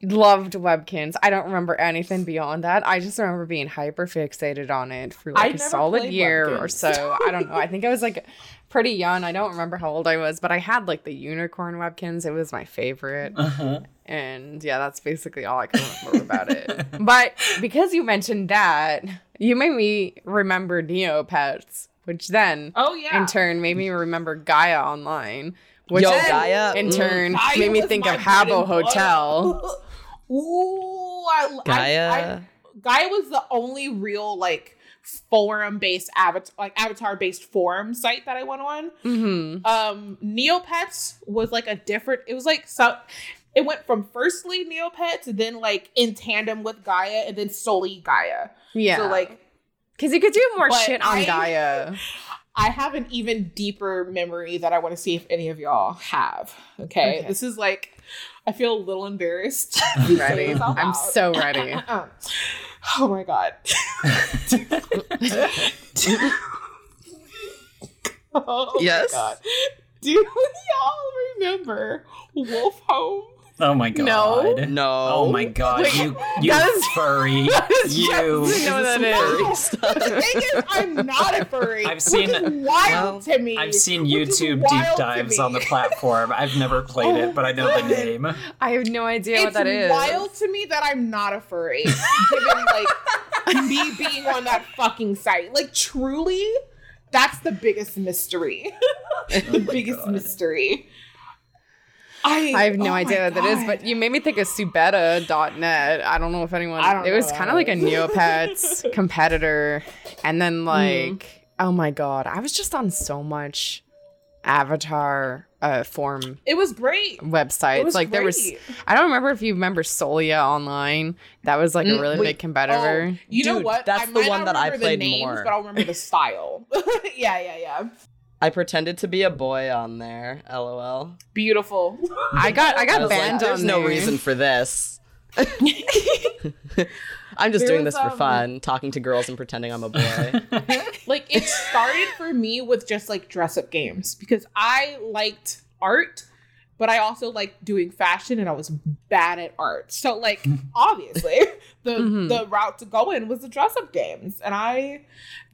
loved Webkinz. I don't remember anything beyond that. I just remember being hyper fixated on it for like a solid played year or so. I don't know. I think I was like pretty young. I don't remember how old I was, but I had like the unicorn Webkinz. It was my favorite. Uh-huh. And yeah, that's basically all I can remember about it. But because you mentioned that, you made me remember Neopets, which then Oh yeah. in turn made me remember Gaia Online, which Yo, then Gaia, in mm. turn Gaia made me think of bread Habbo butter. Hotel. [LAUGHS] Ooh, I, Gaia. I, I, Gaia was the only real like forum based avatar like avatar based forum site that I went on. hmm Um Neopets was like a different it was like so it went from firstly Neopets then like in tandem with Gaia and then solely Gaia. Yeah. So like because you could do more shit on I- Gaia. [LAUGHS] I have an even deeper memory that I want to see if any of y'all have. Okay. Okay. This is like I feel a little embarrassed. [LAUGHS] I'm ready. I'm so ready. [LAUGHS] Um, oh my god. [LAUGHS] oh Yes? My god. Do y'all remember Wolf Home? Oh my god. No. Oh my god. Wait, you you [LAUGHS] that is- furry. is you. just- know what that is. [LAUGHS] The thing is, I'm not a furry. I've seen- which is wild well, to me. I've seen YouTube deep dives on the platform. I've never played it, but I know the [LAUGHS] name. I have no idea It's what that is. wild to me that I'm not a furry, given like me being on that fucking site. Like truly, that's the biggest mystery. the oh my biggest God. mystery. I, I have no oh idea what that is, but you made me think of Subeta.net. I don't know if anyone. I don't it know was kind of like a Neopets [LAUGHS] competitor, and then like, oh my god, I was just on so much Avatar uh, form it was great. websites. It was like there was. I don't remember if you remember Solia Online. That was like a Mm, really wait, big competitor. Oh, you know what? that's I the one that I remember the played names, more. but I'll remember the style. [LAUGHS] yeah, yeah, yeah. I pretended to be a boy on there. LOL. Beautiful. [LAUGHS] I got I I got was banned like, There's on no there. reason for this. [LAUGHS] I'm just There doing was, this for um, fun, talking to girls and pretending I'm a boy. [LAUGHS] like it started for me with just like dress up games because I liked art but I also liked doing fashion and I was bad at art. So like obviously the Mhm. the route to go in was the dress up games. And I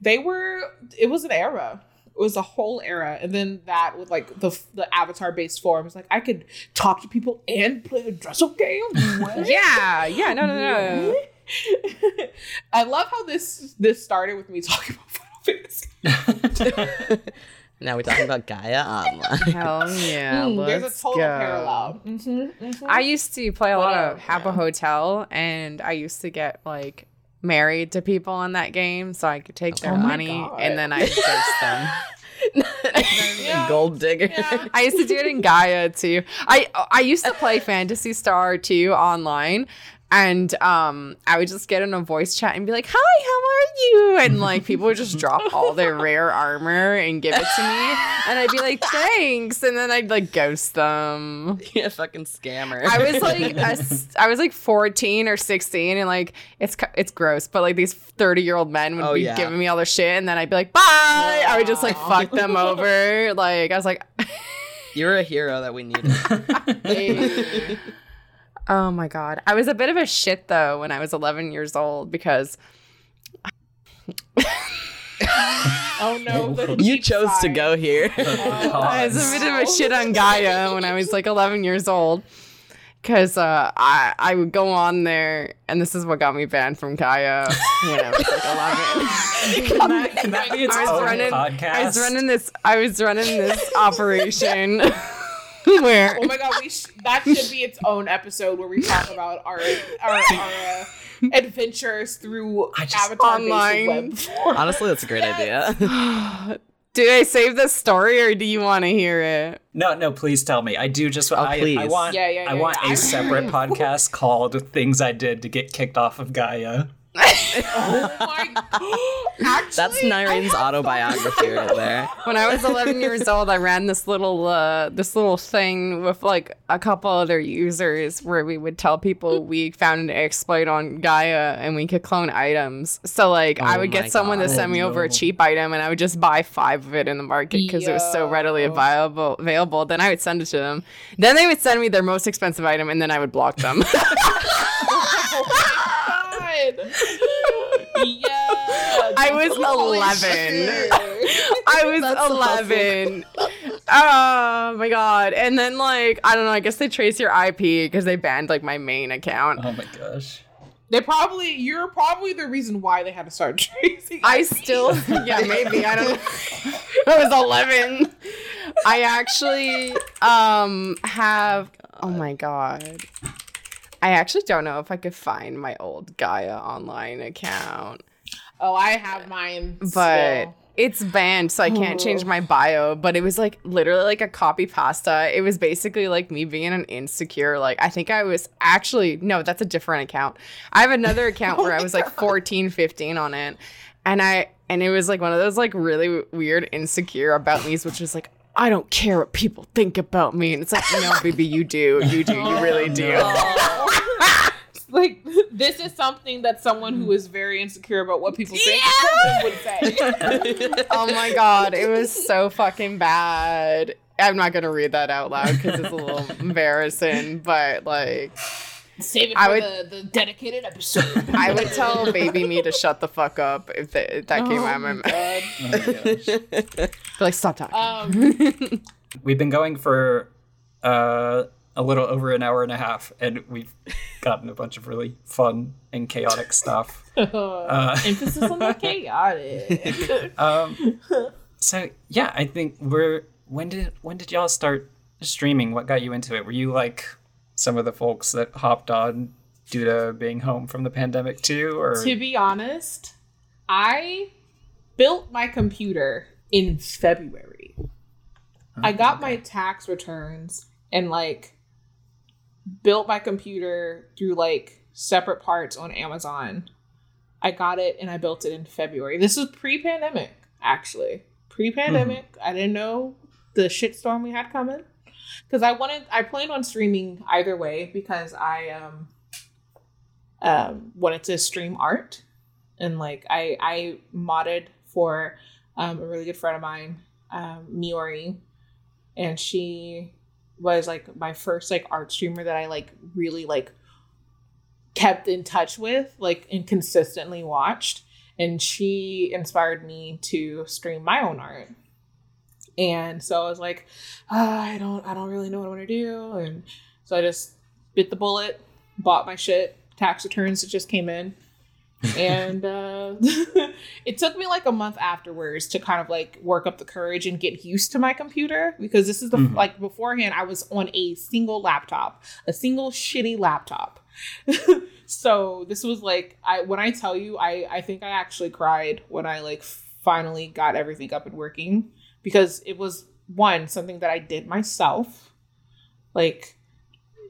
they were it was an era. It was a whole era. And then that with like the the avatar based forms, like I could talk to people and play a dress up game. [LAUGHS] What? Yeah, yeah, no, no, no. [LAUGHS] I love how this this started with me talking about Final Fantasy. [LAUGHS] now we're talking about Gaia Online. Hell yeah, Mm, let's There's a total go. parallel. Mm-hmm, mm-hmm. I used to play a lot of Whatever, Habbo yeah. Hotel, and I used to get like married to people in that game, so I could take oh their Oh money and then I ghost them. [LAUGHS] [LAUGHS] Yeah. Gold digger. Yeah. I used to do it in Gaia too. I I used to play Phantasy Star 2 online. And um, I would just get in a voice chat and be like, "Hi, how are you?" And like people would just drop all their [LAUGHS] rare armor and give it to me, and I'd be like, "Thanks," and then I'd like ghost them. You're fucking scammer. I was like, a [LAUGHS] I was like 14 or 16, and like it's it's gross, but like these 30 year old men would Oh, be yeah. giving me all their shit, and then I'd be like, bye. I would just like fuck them over. Like I was like, [LAUGHS] You're a hero that we needed. Oh my god. I was a bit of a shit though when I was 11 years old because Oh no, [LAUGHS] you deep chose to go here. [LAUGHS] [LAUGHS] I was a bit of a shit on Gaia when I was like 11 years old. Cause uh, I I would go on there, and this is what got me banned from Gaia when I was like 11. can, that, can that be its I was own running- podcast? I was running this. I was running this operation where Oh my god, we sh- that [LAUGHS] should be its own episode where we talk about our our, our uh, adventures through I just- Avatar Online. [LAUGHS] web. Honestly, that's a great idea. [LAUGHS] do I save this story or do you want to hear it? No, no, please tell me. I do just. I, I please. want. Yeah, yeah, I yeah, want yeah. a separate podcast called "Things I Did to Get Kicked Off of Gaia." Oh my [LAUGHS] Actually, That's Nyrene's autobiography right [LAUGHS] there. When I was 11 years old, I ran this little uh, this little thing with like a couple other users where we would tell people we found an exploit on Gaia and we could clone items. So like I Oh would my get someone to send me over a cheap item and I would just buy five of it in the market because it was so readily available. Available. Then I would send it to them. Then they would send me their most expensive item and then I would block them. [LAUGHS] My god. Yeah. I was Holy 11. I was 11. Oh my god. And then like I don't know, I guess they trace your IP because they banned like my main account. Oh my gosh. They probably you're probably the reason why they had to start [LAUGHS] tracing. I IP. still yeah, maybe. I don't know. [LAUGHS] I was 11. I actually um have oh my god. I actually don't know if I could find my old Gaia online account. Oh, I have mine. but still. it's banned so i can't change oh. my bio but it was like literally like a copy pasta it was basically like me being an insecure like i think i was actually no that's a different account i have another [LAUGHS] account oh where i was like 14 15 on it and i and it was like one of those like really weird insecure about me's which was like I don't care what people think about me. And it's like, no, [LAUGHS] baby, you do. You do. You really oh, do. like this is something that someone who is very insecure about what people think would say. [LAUGHS] oh my god, it was so fucking bad. I'm not gonna read that out loud because it's a little [LAUGHS] embarrassing, but like Save it for I would- the, the dedicated episode. [LAUGHS] I would tell baby me to shut the fuck up if, that if that came out of my mouth. Oh my gosh. Like, stop talking. Um, [LAUGHS] We've been going for uh, a little over an hour and a half, and we've gotten a bunch of really fun and chaotic stuff. [LAUGHS] Uh, emphasis on the chaotic. um, so yeah, I think we're. When did when did y'all start streaming? What got you into it? Were you like some of the folks that hopped on due to being home from the pandemic too, or to be honest, I built my computer in February. I oh, got my tax returns and like built my computer through like separate parts on Amazon. I got it and I built it in February. This was pre-pandemic, actually. Pre-pandemic. Mm-hmm. I didn't know the shitstorm we had coming. Because I wanted I planned on streaming either way because I um um wanted to stream art. And like I I modded for um, a really good friend of mine, um, Miori, and she was like my first like art streamer that I like really like kept in touch with, like and consistently watched. And she inspired me to stream my own art. And so I was like, ah, I don't I don't really know what I want to do. And so I just bit the bullet, bought my shit, tax returns that just came in. and [LAUGHS] uh, [LAUGHS] it took me like a month afterwards to kind of like work up the courage and get used to my computer because this is the Mhm. like beforehand I was on a single laptop, a single shitty laptop. [LAUGHS] so this was like I when I tell you I I think I actually cried when I like finally got everything up and working because it was one something that I did myself. Like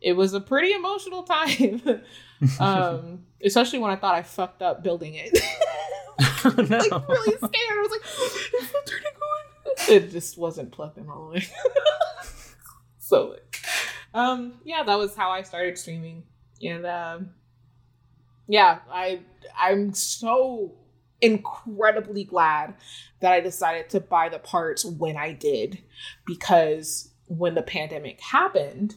it was a pretty emotional time. [LAUGHS] um especially when I thought I fucked up building it. [LAUGHS] Oh, no. [LAUGHS] like really scared. I was like, is the turning on? It just wasn't plugged in all the way. so like, um yeah, that was how I started streaming. And um yeah, I I'm so incredibly glad that I decided to buy the parts when I did because when the pandemic happened,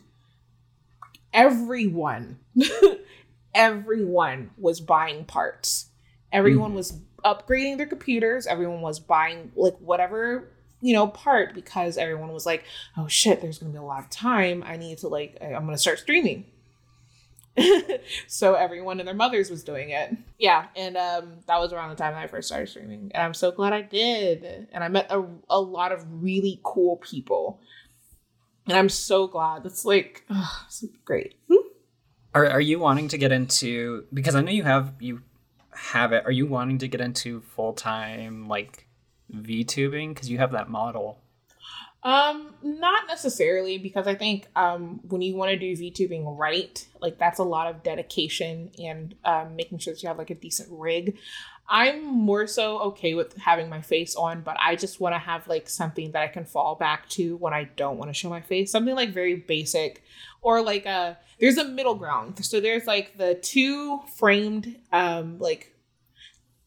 everyone [LAUGHS] everyone was buying parts. Everyone hmm. was upgrading their computers, everyone was buying like whatever you know part because everyone was like oh shit there's gonna be a lot of time. I need to like i'm gonna start streaming [LAUGHS] so everyone and their mothers was doing it. Yeah. And um that was around the time that i first started streaming. And i'm so glad i did. And i met a, a lot of really cool people. And i'm so glad. That's like great. Are are you wanting to get into because I know you have you have it. Are you wanting to get into full time like VTubing because you have that model? Um, not necessarily because I think um when you want to do VTubing right, like that's a lot of dedication and um making sure that you have like a decent rig. I'm more so okay with having my face on, but I just want to have like something that I can fall back to when I don't want to show my face. Something like very basic or like a there's a middle ground. So there's like the two framed um like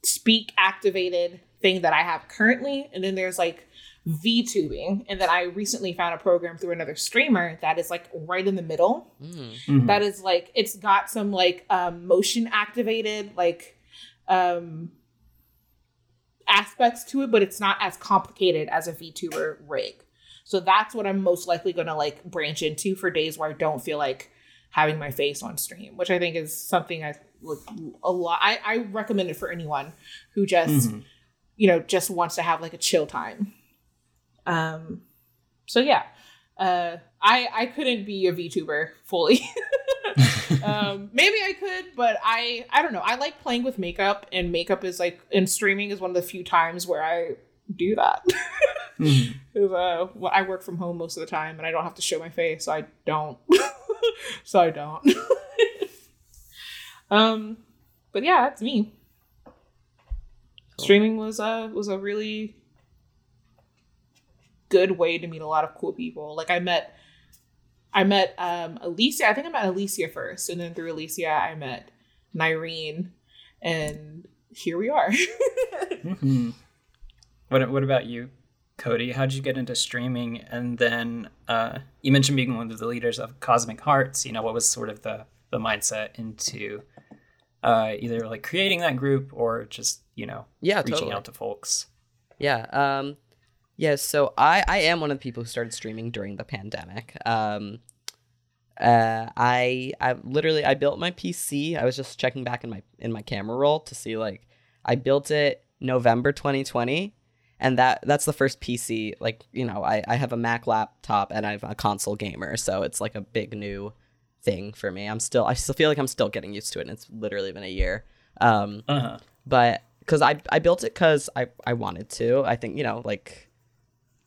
speak activated thing that I have currently and then there's like VTubing. And then I recently found a program through another streamer that is like right in the middle. Mm. Mhm. That is like it's got some like um motion activated like um aspects to it, but it's not as complicated as a VTuber rig. So that's what I'm most likely gonna like branch into for days where I don't feel like having my face on stream, which I think is something I like a lot I, I recommend it for anyone who just Mhm. you know just wants to have like a chill time um so yeah. Uh i i couldn't be a vtuber fully. [LAUGHS] Um maybe i could but i i don't know. I like playing with makeup and makeup is like and streaming is one of the few times where i do that. [LAUGHS] 'Cause, uh well, i work from home most of the time and i don't have to show my face so i don't. [LAUGHS] So i don't. Um but yeah that's me. Streaming was uh was a really good way to meet a lot of cool people like i met i met um alicia i think i met alicia first and then through alicia i met Nyrene and here we are [LAUGHS] Mhm. What what about you, Cody? How'd you get into streaming? And then uh, you mentioned being one of the leaders of Cosmic Hearts. You know, what was sort of the the mindset into uh, either like creating that group or just you know Yeah, reaching totally. out to folks? Yeah. Um, yeah. So I, I am one of the people who started streaming during the pandemic. Um, uh, I, I literally, I built my PC. I was just checking back in my, in my camera roll to see like, I built it November 2020. And that, that's the first PC, like, you know, I, I have a Mac laptop and I have a console gamer. So it's like a big new thing for me. I'm still, I still feel like I'm still getting used to it. And it's literally been a year. Um, Uh huh. but because I I built it because I I wanted to. I think you know like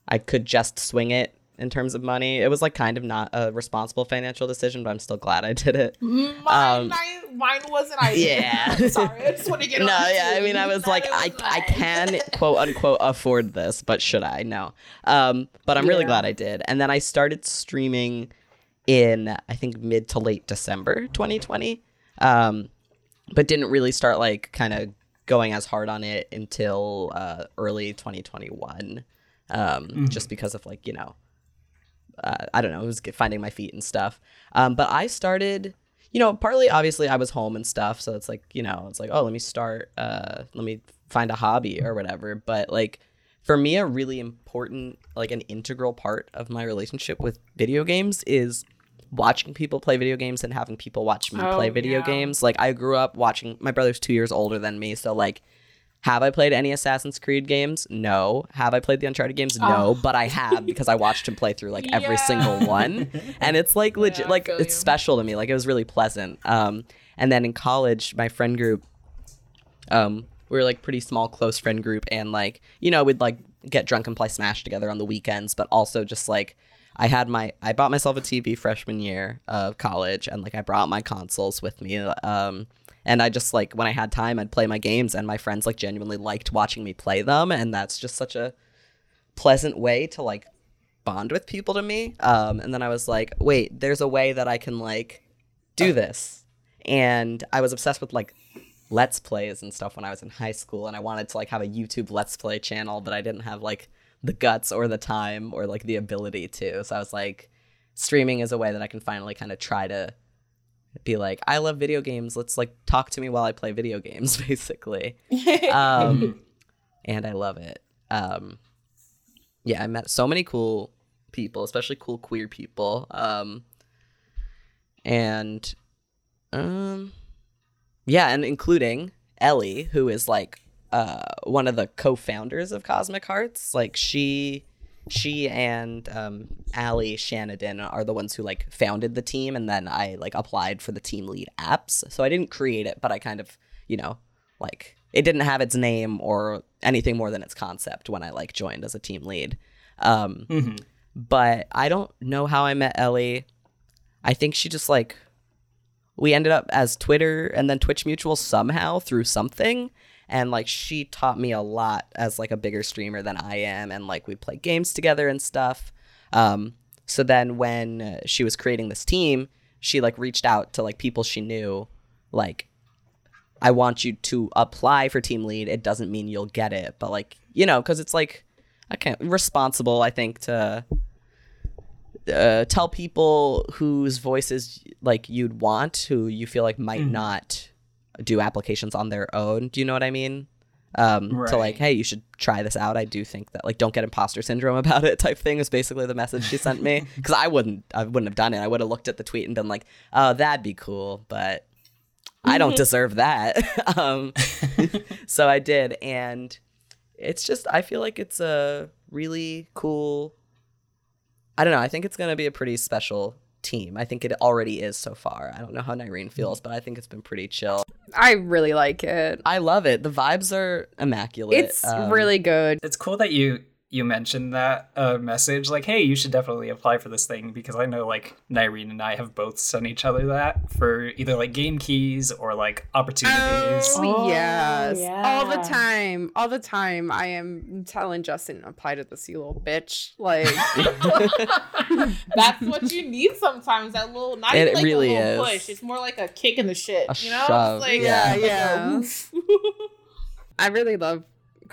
I could just swing it in terms of money. It was like kind of not a responsible financial decision, but I'm still glad I did it. mine, Um, mine, mine wasn't I [LAUGHS] Yeah. [LAUGHS] sorry i just want to get no, yeah, I mean I was like I I can [LAUGHS] quote unquote afford this, but should I? No. Um, but I'm really Yeah. glad I did. And then I started streaming in I think mid to late December 2020. Um, but didn't really start like kind of going as hard on it until uh, early 2021 um, just because of like you know uh, I don't know, it was finding my feet and stuff. Um, but I started, you know, partly obviously I was home and stuff, so it's like, you know, it's like, oh, let me start, uh, let me find a hobby or whatever. But like, for me, a really important, like, an integral part of my relationship with video games is watching people play video games and having people watch me Oh, play video yeah. games. Like, I grew up watching. My brother's two years older than me, so like, have I played any Assassin's Creed games? No. Have I played the Uncharted games? No. But I have because I watched him play through like [LAUGHS] every Yeah. single one, and it's like legit. Yeah, like it's you. special to me. Like it was really pleasant. Um, and then in college, my friend group, um, we were like pretty small, close friend group, and like you know we'd like get drunk and play Smash together on the weekends, but also just like I had my I bought myself a TV freshman year of college, and like I brought my consoles with me. Um, and I just like when I had time, I'd play my games, and my friends like genuinely liked watching me play them, and that's just such a pleasant way to like bond with people to me. Um, and then I was like, wait, there's a way that I can like do this, and I was obsessed with like let's plays and stuff when I was in high school, and I wanted to like have a YouTube let's play channel, but I didn't have like the guts or the time or like the ability to. So I was like, streaming is a way that I can finally kind of try to be like, I love video games. Let's like talk to me while I play video games, [LAUGHS] basically. [LAUGHS] Um, [LAUGHS] and I love it. Um, yeah, I met so many cool people, especially cool queer people. Um, and um, yeah, and including Ellie, who is like uh, one of the co-founders of Cosmic Hearts. Like she, she and um, Allie Shanaden are the ones who like founded the team, and then I like applied for the team lead apps. So I didn't create it, but I kind of, you know, like it didn't have its name or anything more than its concept when I like joined as a team lead. Um, Mhm. but I don't know how I met Ellie. I think she just like we ended up as Twitter and then Twitch Mutual somehow through something. And like she taught me a lot as like a bigger streamer than I am, and like we play games together and stuff. Um, so then when uh, she was creating this team, she like reached out to like people she knew, like I want you to apply for team lead. It doesn't mean you'll get it, but like you know, because it's like I can't responsible. I think to uh, tell people whose voices like you'd want, who you feel like might not do applications on their own. Do you know what I mean? Um, To like, hey, you should try this out. I do think that like, don't get imposter syndrome [LAUGHS] about it. Type thing is basically the message she sent me [LAUGHS] because I wouldn't, I wouldn't have done it. I would have looked at the tweet and been like, oh, that'd be cool, but I don't [LAUGHS] deserve that. um, so I did, and it's just I feel like it's a really cool. I don't know. I think it's gonna be a pretty special team. I think it already is so far. I don't know how Nyrene feels, but I think it's been pretty chill. I really like it. I love it. The vibes are immaculate. It's Um, really good. It's cool that you you mentioned that uh, message. Like, hey, you should definitely apply for this thing because I know like Nyrene and I have both sent each other that for either like game keys or like opportunities. Oh, Oh, yes. All the time. All the time. I am telling Justin, apply to this, you little bitch. Like, [LAUGHS] That's what you need sometimes. That little, not It even like really a little is. push. It's more like a kick in the shit. A you know, shove, It's like, yeah. like Yeah. [LAUGHS] I really love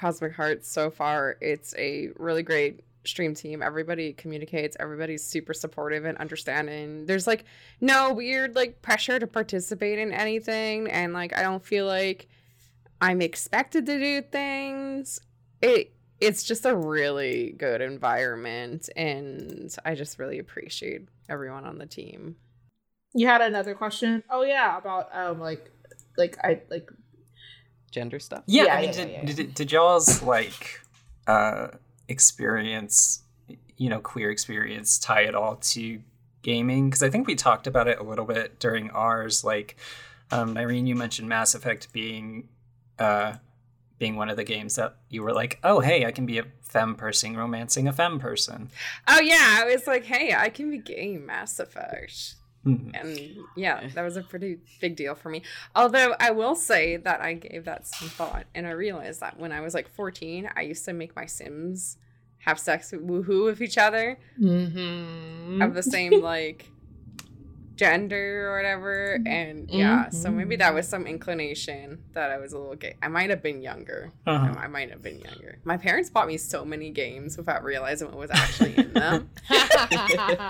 Cosmic Hearts so far. It's a really great stream team. Everybody communicates, everybody's super supportive and understanding. There's like no weird like pressure to participate in anything and like I don't feel like I'm expected to do things. It it's just a really good environment and I just really appreciate everyone on the team. you had another question? Oh yeah, about um like like I like gender stuff. Yeah, Yeah, I mean, yeah, did, yeah, yeah. did did y'all's like uh experience, you know, queer experience tie it all to gaming? Because I think we talked about it a little bit during ours. Like, um, Nyrene, you mentioned Mass Effect being uh being one of the games that you were like, oh hey, I can be a femme person romancing a femme person. Oh yeah, I was like, hey, I can be gay in Mass Effect. Mhm. and yeah, that was a pretty big deal for me. Although I will say that I gave that some thought, and I realized that when I was like 14, I used to make my Sims have sex with woohoo with each other mm-hmm. of the same like gender or whatever. And yeah, so maybe that was some inclination that I was a little gay. I might have been younger. Uh-huh. I might have been younger. My parents bought me so many games without realizing what was actually in them. [LAUGHS]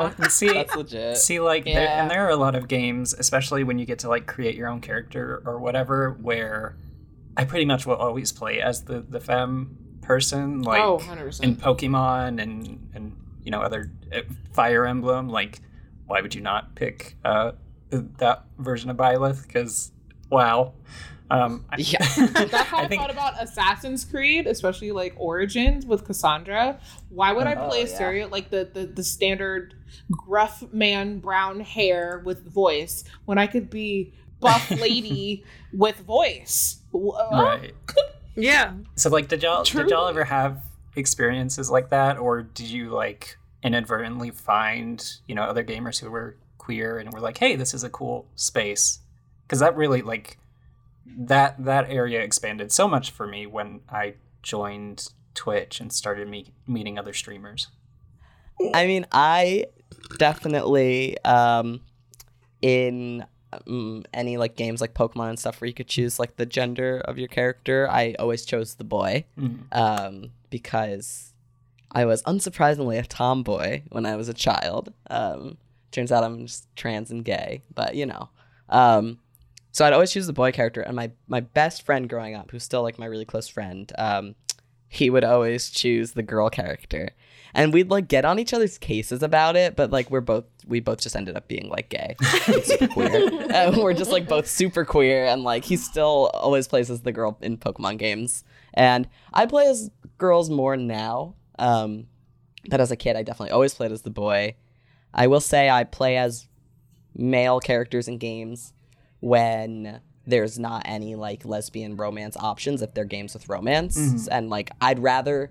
Well, see, That's legit. see, like, there, and there are a lot of games, especially when you get to like create your own character or whatever, where I pretty much will always play as the the femme person, like oh, 100%. in Pokemon and and you know other uh, Fire Emblem. Like, why would you not pick uh, that version of Byleth? Because wow, um, I- Yeah. [LAUGHS] That's how I, I think thought about Assassin's Creed, especially like Origins with Kassandra. Why would I Oh, play a yeah. like the, the the standard gruff man, brown hair with voice when I could be buff [LAUGHS] lady with voice? Right. [LAUGHS] yeah. So like did y'all did y'all ever have experiences like that or did you like inadvertently find, you know, other gamers who were queer and were like, "Hey, this is a cool space." Cuz that really like that that area expanded so much for me when I joined Twitch and started me- meeting other streamers. I mean, I definitely um in um, any like games like Pokemon and stuff where you could choose like the gender of your character, I always chose the boy Mhm. um because I was unsurprisingly a tomboy when I was a child. Um turns out I'm just trans and gay, but you know. Um so I'd always choose the boy character and my my best friend growing up, who's still like my really close friend, um he would always choose the girl character and we'd like get on each other's cases about it but like we're both we both just ended up being like gay [LAUGHS] super queer and we're just like both super queer and like he still always plays as the girl in pokemon games and i play as girls more now um but as a kid i definitely always played as the boy i will say i play as male characters in games when there's not any like lesbian romance options if they're games with romance Mhm. and like i'd rather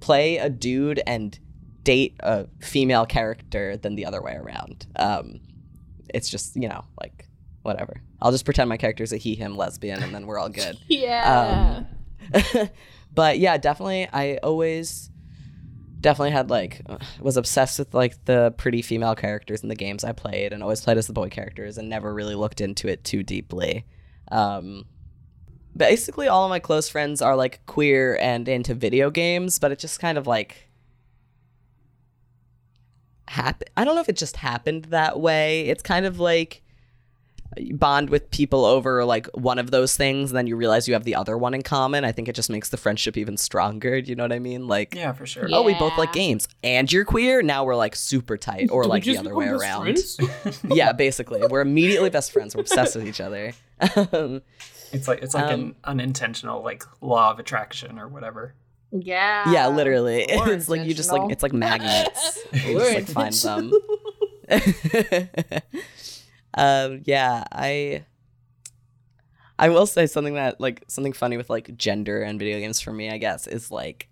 play a dude and date a female character than the other way around um it's just you know like whatever i'll just pretend my character's a he him lesbian and then we're all good [LAUGHS] Yeah. um, [LAUGHS] but yeah, definitely. I always definitely had like uh, was obsessed with like the pretty female characters in the games I played, and always played as the boy characters, and never really looked into it too deeply. Um, basically, all of my close friends are like queer and into video games, but it just kind of like happen. I don't know if it just happened that way. It's kind of like bond with people over like one of those things and then you realize you have the other one in common i think it just makes the friendship even stronger do you know what i mean? Like Yeah, for sure. oh we both like games and you're queer now we're like super tight or Do like the other way around. [LAUGHS] yeah basically we're immediately best friends we're obsessed with each other. Um, [LAUGHS] It's like it's like Um, an unintentional like law of attraction or whatever. Yeah. yeah literally. Or [LAUGHS] it's like you just like it's like magnets. You just like find them um yeah i i will say something that like something funny with like gender and video games for me i guess is like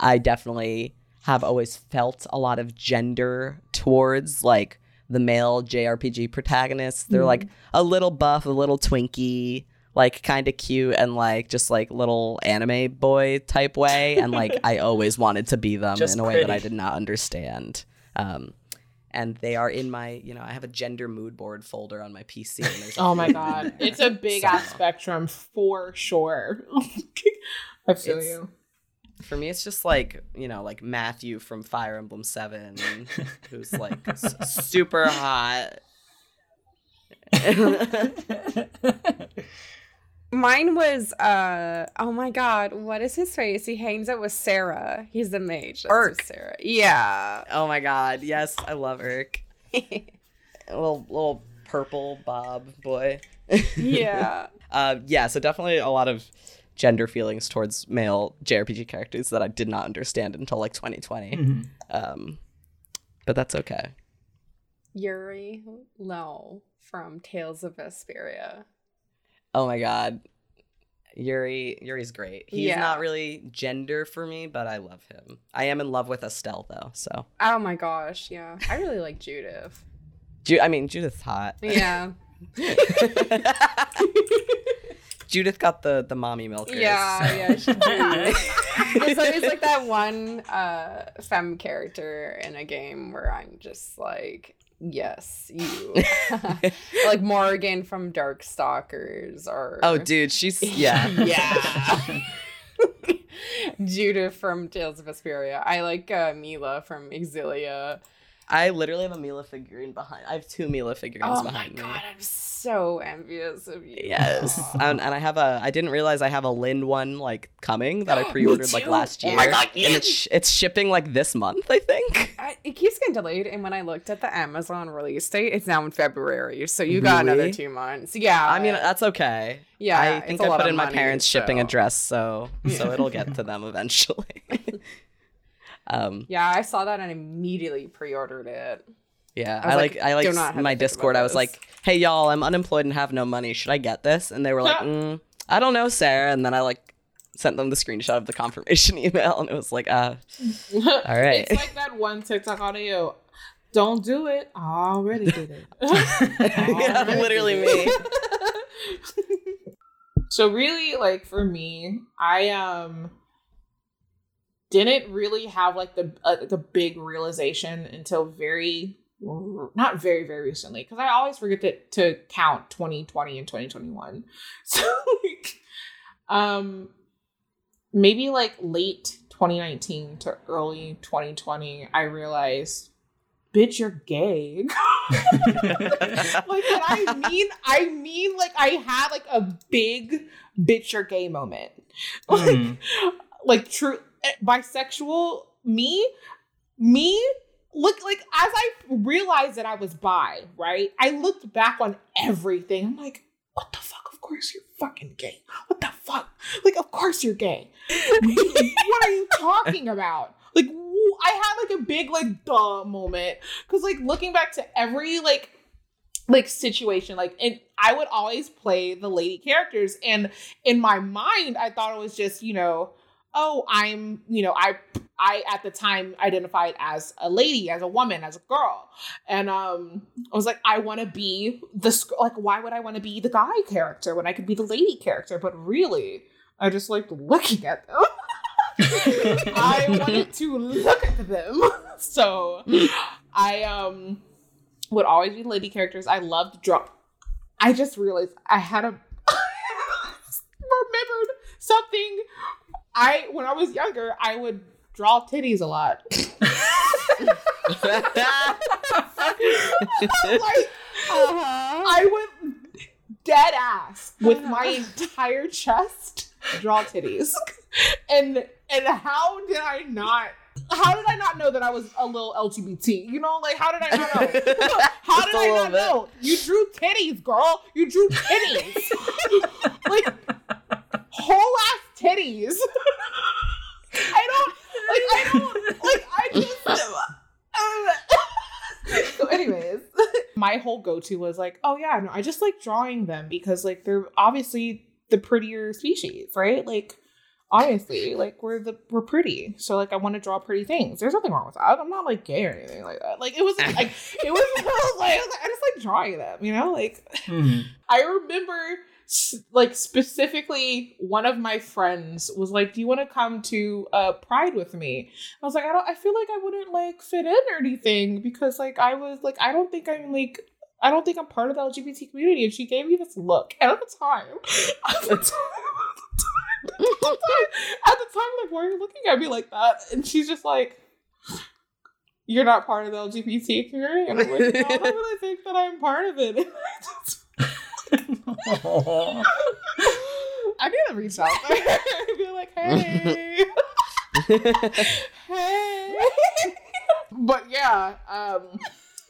i definitely have always felt a lot of gender towards like the male jrpg protagonists. They're like a little buff a little twinky like kind of cute and like just like little anime boy type way and like [LAUGHS] i always wanted to be them Just in a way that i did not understand. Um and they are in my you know i have a gender mood board folder on my pc Oh my god, it's a big So- ass spectrum for sure. [LAUGHS] I feel It's- you. for me it's just like you know like matthew from fire emblem 7 who's like super hot [LAUGHS] [LAUGHS] Mine was uh oh my god, what is his face? He hangs out with Serra. He's the mage. That's Erk. Serra. Yeah. oh my god yes i love Erk. [LAUGHS] little little purple bob boy yeah. [LAUGHS] uh, yeah, so definitely a lot of gender feelings towards male JRPG characters that I did not understand until like 2020. Mhm. Um, but that's okay. Yuri Lowell from Tales of Vesperia. Oh my god, Yuri, Yuri's great. He's Yeah. not really gender for me, but I love him. I am in love with Estelle though, so Oh my gosh, yeah. I really like Judith. Ju- I mean Judith's hot. Yeah. [LAUGHS] [LAUGHS] Judith got the the mommy milkers. Yeah, so- yeah, she did. [LAUGHS] There's always like that one uh femme character in a game where I'm just like Yes, you. [LAUGHS] like Morrigan from Darkstalkers or Oh, dude, she's yeah. [LAUGHS] Yeah. [LAUGHS] Judith from Tales of Vesperia. I like uh, Milla from Xillia. I literally have a Milla figurine behind. I have two Milla figurines Oh my behind me. god, I'm so envious of you. Yes, [LAUGHS] and, and I have a. I didn't realize I have a Lyn one like coming that I [GASPS] pre-ordered like last Oh year, my God, and it's it's shipping like this month, I think. I, it keeps getting delayed, and when I looked at the Amazon release date, it's now in February. So you got another two months. Yeah, I mean, that's okay. yeah. I think I put in my money, parents' shipping address, so so it'll get [LAUGHS] to them eventually. [LAUGHS] um, Yeah, I saw that and immediately pre-ordered it. yeah, I I, like, I like do s- not have my Discord. I was this. like, "Hey y'all, I'm unemployed and have no money. Should I get this?" And they were like, [LAUGHS] mm, "I don't know, Sarah." And then I like sent them the screenshot of the confirmation [LAUGHS] email, and it was like, "Uh, [LAUGHS] all right." It's like that one TikTok audio. Don't do it. I already did it. yeah, literally me. so really, like for me, I um didn't really have like the uh, the big realization until very not very very recently because I always forget to, to count 2020 and 2021. [LAUGHS] So like um maybe like late 2019 to early 2020 I realized bitch you're gay. [LAUGHS] like what I mean I mean like I had like a big bitch you're gay moment. [LAUGHS] Like Mm. like true Eh, bisexual me me look like as i realized that i was bi right i looked back on everything. I'm like what the fuck? Of course you're fucking gay. What the fuck? Like of course you're gay. What are you talking about? Like I had like a big like duh moment. Because like looking back to every like like situation like and i would always play the lady characters and in my mind i thought it was just you know oh i'm you know i i at the time identified as a lady as a woman as a girl. And um i was like i want to be the like why would i want to be the guy character when i could be the lady character? But really i just liked looking at them. [LAUGHS] I wanted to look at them. [LAUGHS] So i um would always be lady characters. I loved drop i just realized i had a [LAUGHS] remembered something I when I was younger, I would draw titties a lot. [LAUGHS] like Uh-huh. I would dead ass with my entire chest draw titties. And and how did I not how did I not know that I was a little LGBT? You know, like how did I not know? [LAUGHS] How did I not bit. know? You drew titties, girl. You drew titties. [LAUGHS] like whole ass titties. I don't like I don't like I just [LAUGHS] [LAUGHS] so anyways. My whole go-to was like oh yeah no i just like drawing them because like they're obviously the prettier species right? Like obviously like we're the we're pretty. So like i want to draw pretty things. There's nothing wrong with that. I'm not like gay or anything like that. Like it was like it was, it [LAUGHS] like, I was like just like drawing them you know? Like Mhm. I remember s- like specifically one of my friends was like, "Do you want to come to uh Pride with me?" I was like, "I don't I feel like I wouldn't like fit in or anything because like I was like I don't think I'm like I don't think I'm part of the LGBT community." And she gave me this look. At the time, [LAUGHS] at the time, at the time, at the time, like, why are you looking at me like that? And she's just like, "You're not part of the LGBT community." And I'm like, "No, I don't really think that I'm part of it." [LAUGHS] [LAUGHS] I need to reach out and [LAUGHS] be like, hey, [LAUGHS] hey. but yeah, um,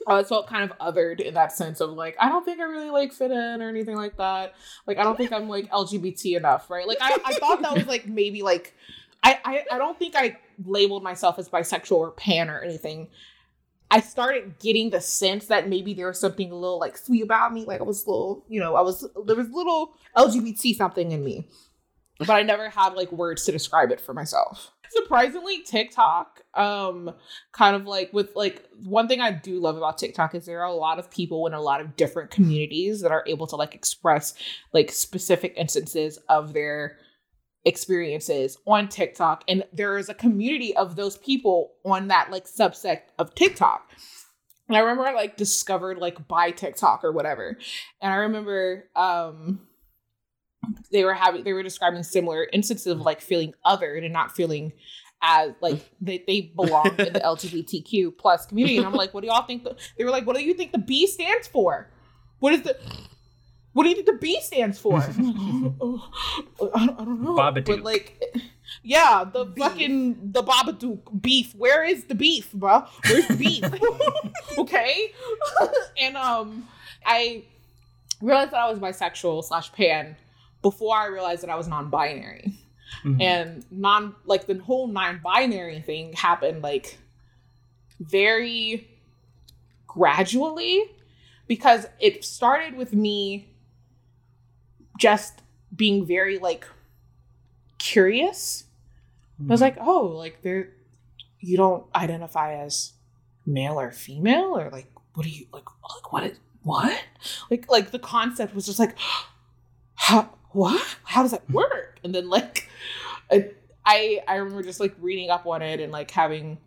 I felt kind of othered in that sense of like, I don't think I really like fit in or anything like that. Like, I don't think I'm like LGBT enough, right? Like, I, I thought that was like maybe like, I, I, I don't think I labeled myself as bisexual or pan or anything. I started getting the sense that maybe there was something a little like sweet about me. Like I was little, you know, I was there was little LGBT something in me, but I never had like words to describe it for myself. Surprisingly, TikTok, um, kind of like with like one thing I do love about TikTok is there are a lot of people in a lot of different communities that are able to like express like specific instances of their experiences on TikTok and there is a community of those people on that like subset of TikTok. And I remember I like discovered like by TikTok or whatever. And I remember um they were having they were describing similar instances of like feeling othered and not feeling as like they, they belong in the [LAUGHS] LGBTQ plus community. And I'm like, what do y'all think? The, they were like, what do you think the B stands for? What is the what do you think the B stands for? [LAUGHS] I, don't, I don't know. Babadook. But like, yeah, the fucking the Babadook beef. Where is the beef, bro? Where's the beef? [LAUGHS] okay. and um, I realized that I was bisexual slash pan before I realized that I was non-binary. Mhm. And non like the whole non-binary thing happened like very gradually because it started with me just being very like curious. I was hmm. like, oh, like there you don't identify as male or female or like what do you like like what is what? Like like the concept was just like [GASPS] how what? How does that hmm. work? And then like I I I remember just like reading up on it and like having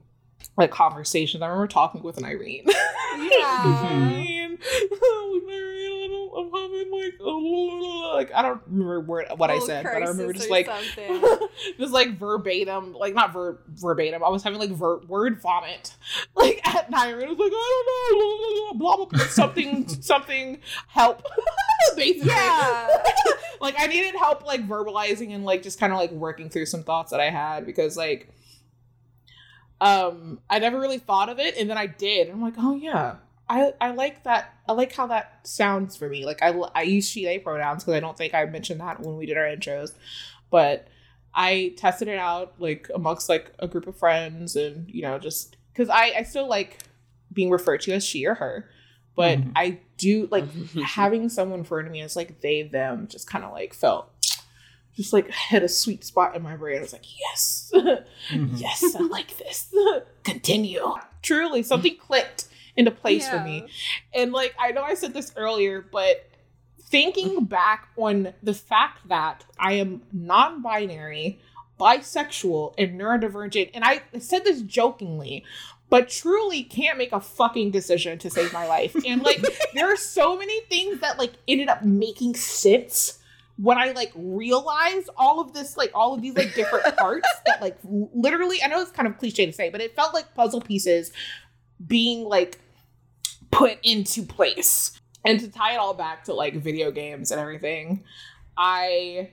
like conversations. I remember talking with Nyrene. [LAUGHS] Yeah. Nyrene. [LAUGHS] Oh, Nyrene, I don't, I'm having like, oh, like I don't remember word, what I said, but I remember just like [LAUGHS] just like verbatim, like not ver- verbatim. I was having like ver- word vomit, [LAUGHS] like at night. It was like I don't know, blah blah blah, blah something [LAUGHS] something help, basically. Yeah. like I needed help like verbalizing and like just kind of like working through some thoughts that I had because like um I never really thought of it and then I did and I'm like oh yeah I I like that I like how that sounds for me like I I use she they pronouns because I don't think I mentioned that when we did our intros but I tested it out like amongst like a group of friends and you know just because I I still like being referred to as she or her but Mhm. I do like having someone refer to me as like they them just kind of like felt just like hit a sweet spot in my brain. I was like, yes, [LAUGHS] Mhm. yes, I like this. [LAUGHS] Continue. Truly, something clicked into place for me. And like I know I said this earlier, but thinking back on the fact that I am non-binary, bisexual, and neurodivergent, and I said this jokingly, but truly can't make a fucking decision to save my life. [LAUGHS] And like there are so many things that like ended up making sense when I like realized all of this, like all of these like different [LAUGHS] parts that like literally, I know it's kind of cliche to say, but it felt like puzzle pieces being like put into place. And to tie it all back to like video games and everything, I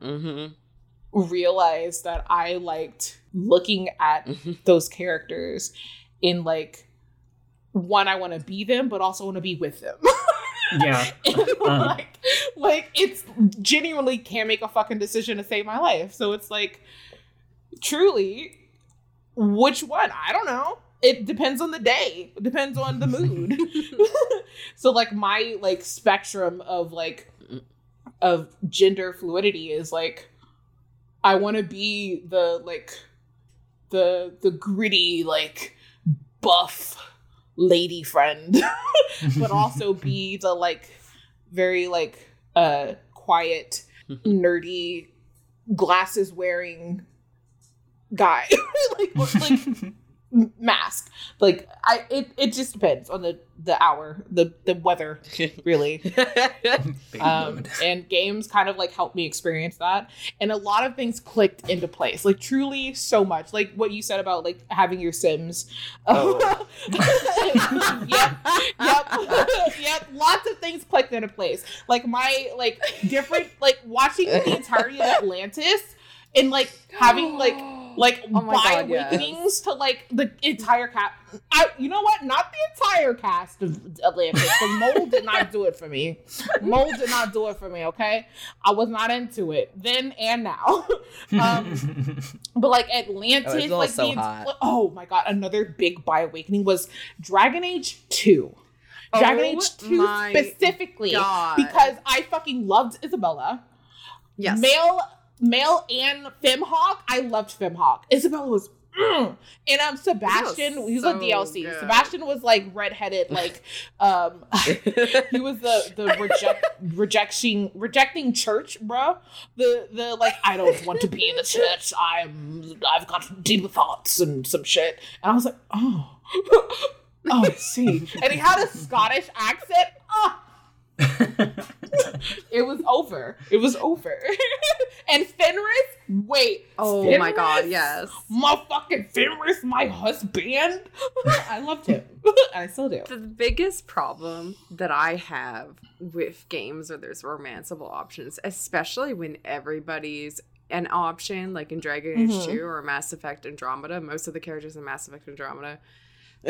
Mm-hmm. realized that I liked looking at those characters in like one, I want to be them, but also want to be with them. [LAUGHS] Yeah. And, Uh-huh. like, like it's genuinely can't make a fucking decision to save my life. So it's like, truly, which one? I don't know. It depends on the day. It depends on the mood. [LAUGHS] [LAUGHS] so like my like spectrum of like of gender fluidity is like I want to be the like the the gritty like buff lady friend [LAUGHS] but also be the like very like uh quiet nerdy glasses wearing guy like or, like mask. Like i it, it just depends on the the hour the the weather [LAUGHS] really. Um, and games kind of like helped me experience that. And a lot of things clicked into place like truly so much. Like what you said about like having your sims. Oh. [LAUGHS] yep yep [LAUGHS] yep. Lots of things clicked into place. Like my like different like watching the entirety of atlantis and like having like [GASPS] like Oh my bi God, yes. awakenings to like the entire cast. I, you know what? Not the entire cast of Atlantis. The Mole did not do it for me. Mole did not do it for me. Okay, I was not into it then and now. [LAUGHS] um, [LAUGHS] but like Atlantis, Oh, like also the, oh my god, another big bi awakening was Dragon Age Two. Dragon Oh Age Two specifically God. because I fucking loved Isabela yes. male male and femHawke i loved femHawke isabela was mm. and um sebastian was he was so a dlc good. sebastian was like redheaded like [LAUGHS] um [LAUGHS] he was the the reject rejection rejecting church bro the the like i don't want to be in the church i'm i've got deep thoughts and some shit and i was like oh [LAUGHS] Oh, see. and he had a Scottish accent. Ah, it was over. It was over. [LAUGHS] and Fenris, wait. Oh Fenris? my god, yes. My fucking Fenris, my husband. [LAUGHS] I loved him. [LAUGHS] I still do. The biggest problem that I have with games where there's romanceable options, especially when everybody's an option, like in Dragon Age Mhm. 2 or Mass Effect Andromeda, most of the characters in Mass Effect Andromeda,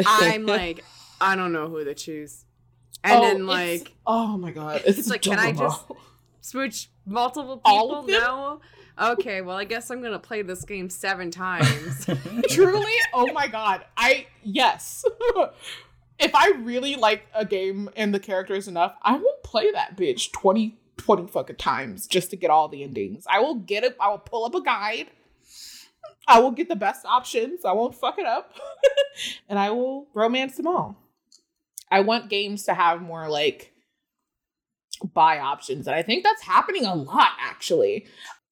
I'm like, I don't know who to choose. And Oh, then, like, oh my god. It's, it's like, can I just switch multiple people? All now? Okay, well, I guess I'm gonna play this game seven times. [LAUGHS] [LAUGHS] truly? Oh my god. I yes. [LAUGHS] If i really like a game and the characters enough i will play that bitch 20 20 fucking times just to get all the endings. I will get it i will pull up a guide. I will get the best options. I won't fuck it up. And i will romance them all i want games to have more like bi options and i think that's happening a lot actually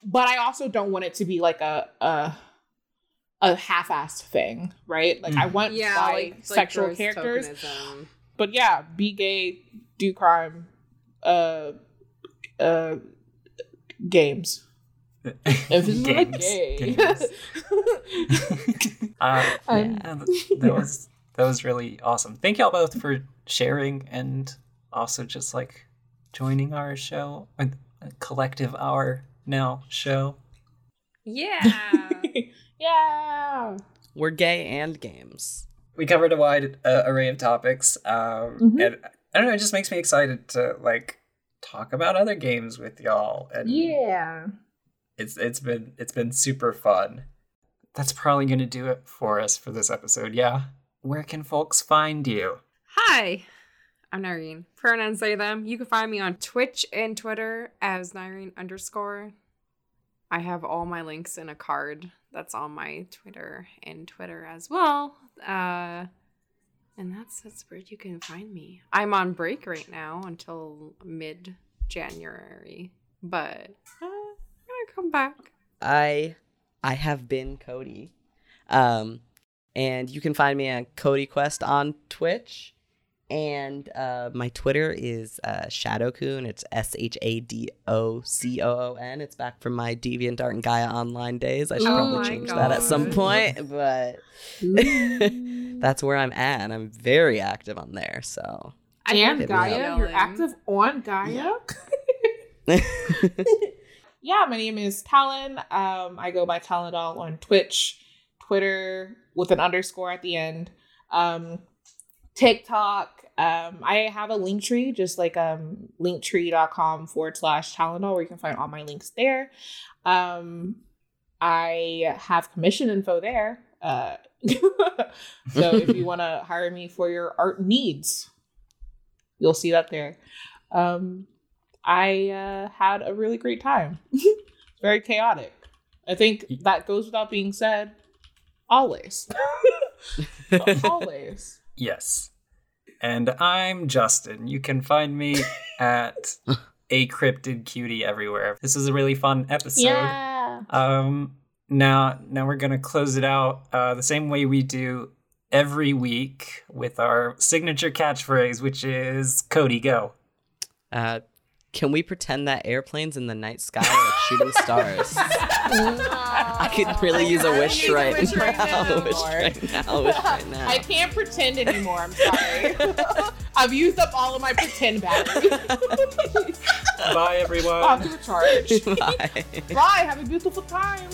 but i also don't want it to be like a a a half-assed thing, right? Like I want yeah, by like, like sexual gross characters, tokenism. but yeah, be gay, do crime, uh, uh, games. [LAUGHS] Emphasis on Games. gay. Games. [LAUGHS] [LAUGHS] Uh, yeah, that was that was really awesome. Thank y'all both for sharing and also just like joining our show, a a collective hour now show. Yeah. [LAUGHS] yeah. We're gay and games. We covered a wide uh, array of topics, um, Mhm. and I don't know. It just makes me excited to like talk about other games with y'all. And Yeah. it's it's been it's been super fun. That's probably gonna do it for us for this episode. Yeah. Where can folks find you? Hi, I'm Nyrene. Pronouns they them. You can find me on Twitch and Twitter as Nyrene underscore. I have all my links in a Carrd that's on my Twitter and Twitter as well. Uh, and that's that's where you can find me. I'm on break right now until mid January, but uh, I'm gonna come back. I I have been Cody. Um and you can find me at Cody Quest on Twitch. And uh, my Twitter is uh, Shadocoon. It's S H A D O C O O N. It's back from my DeviantArt and Gaia online days. I should Oh probably change that at some point, but [LAUGHS] that's where I'm at, and I'm very active on there. So I And Gaia, you're active on Gaia. [LAUGHS] [LAUGHS] yeah, my name is Talon. Um, I go by Talondoll on Twitch, Twitter with an underscore at the end, um, TikTok. Um, I have a link tree, just like um, linktree.com forward slash Talondoll, where you can find all my links there. Um, I have commission info there. Uh, [LAUGHS] so if you [LAUGHS] want to hire me for your art needs, you'll see that there. Um, I uh, had a really great time. [LAUGHS] Very chaotic. I think that goes without being said. Always. Always. [LAUGHS] Yes. And I'm Justin. You can find me [LAUGHS] at a cryptid cutie everywhere. This was a really fun episode. Yeah. Um now now we're gonna close it out uh the same way we do every week with our signature catchphrase, which is Cody go. uh, can we pretend that airplanes in the night sky are shooting stars? [LAUGHS] [LAUGHS] I could really use a wish right wish right now. [LAUGHS] now. wish right now. Wish right [LAUGHS] now. I can't pretend anymore. I'm sorry. I've used up all of my pretend batteries. Bye everyone. I'll have to recharge. Bye. Bye. Have a beautiful time.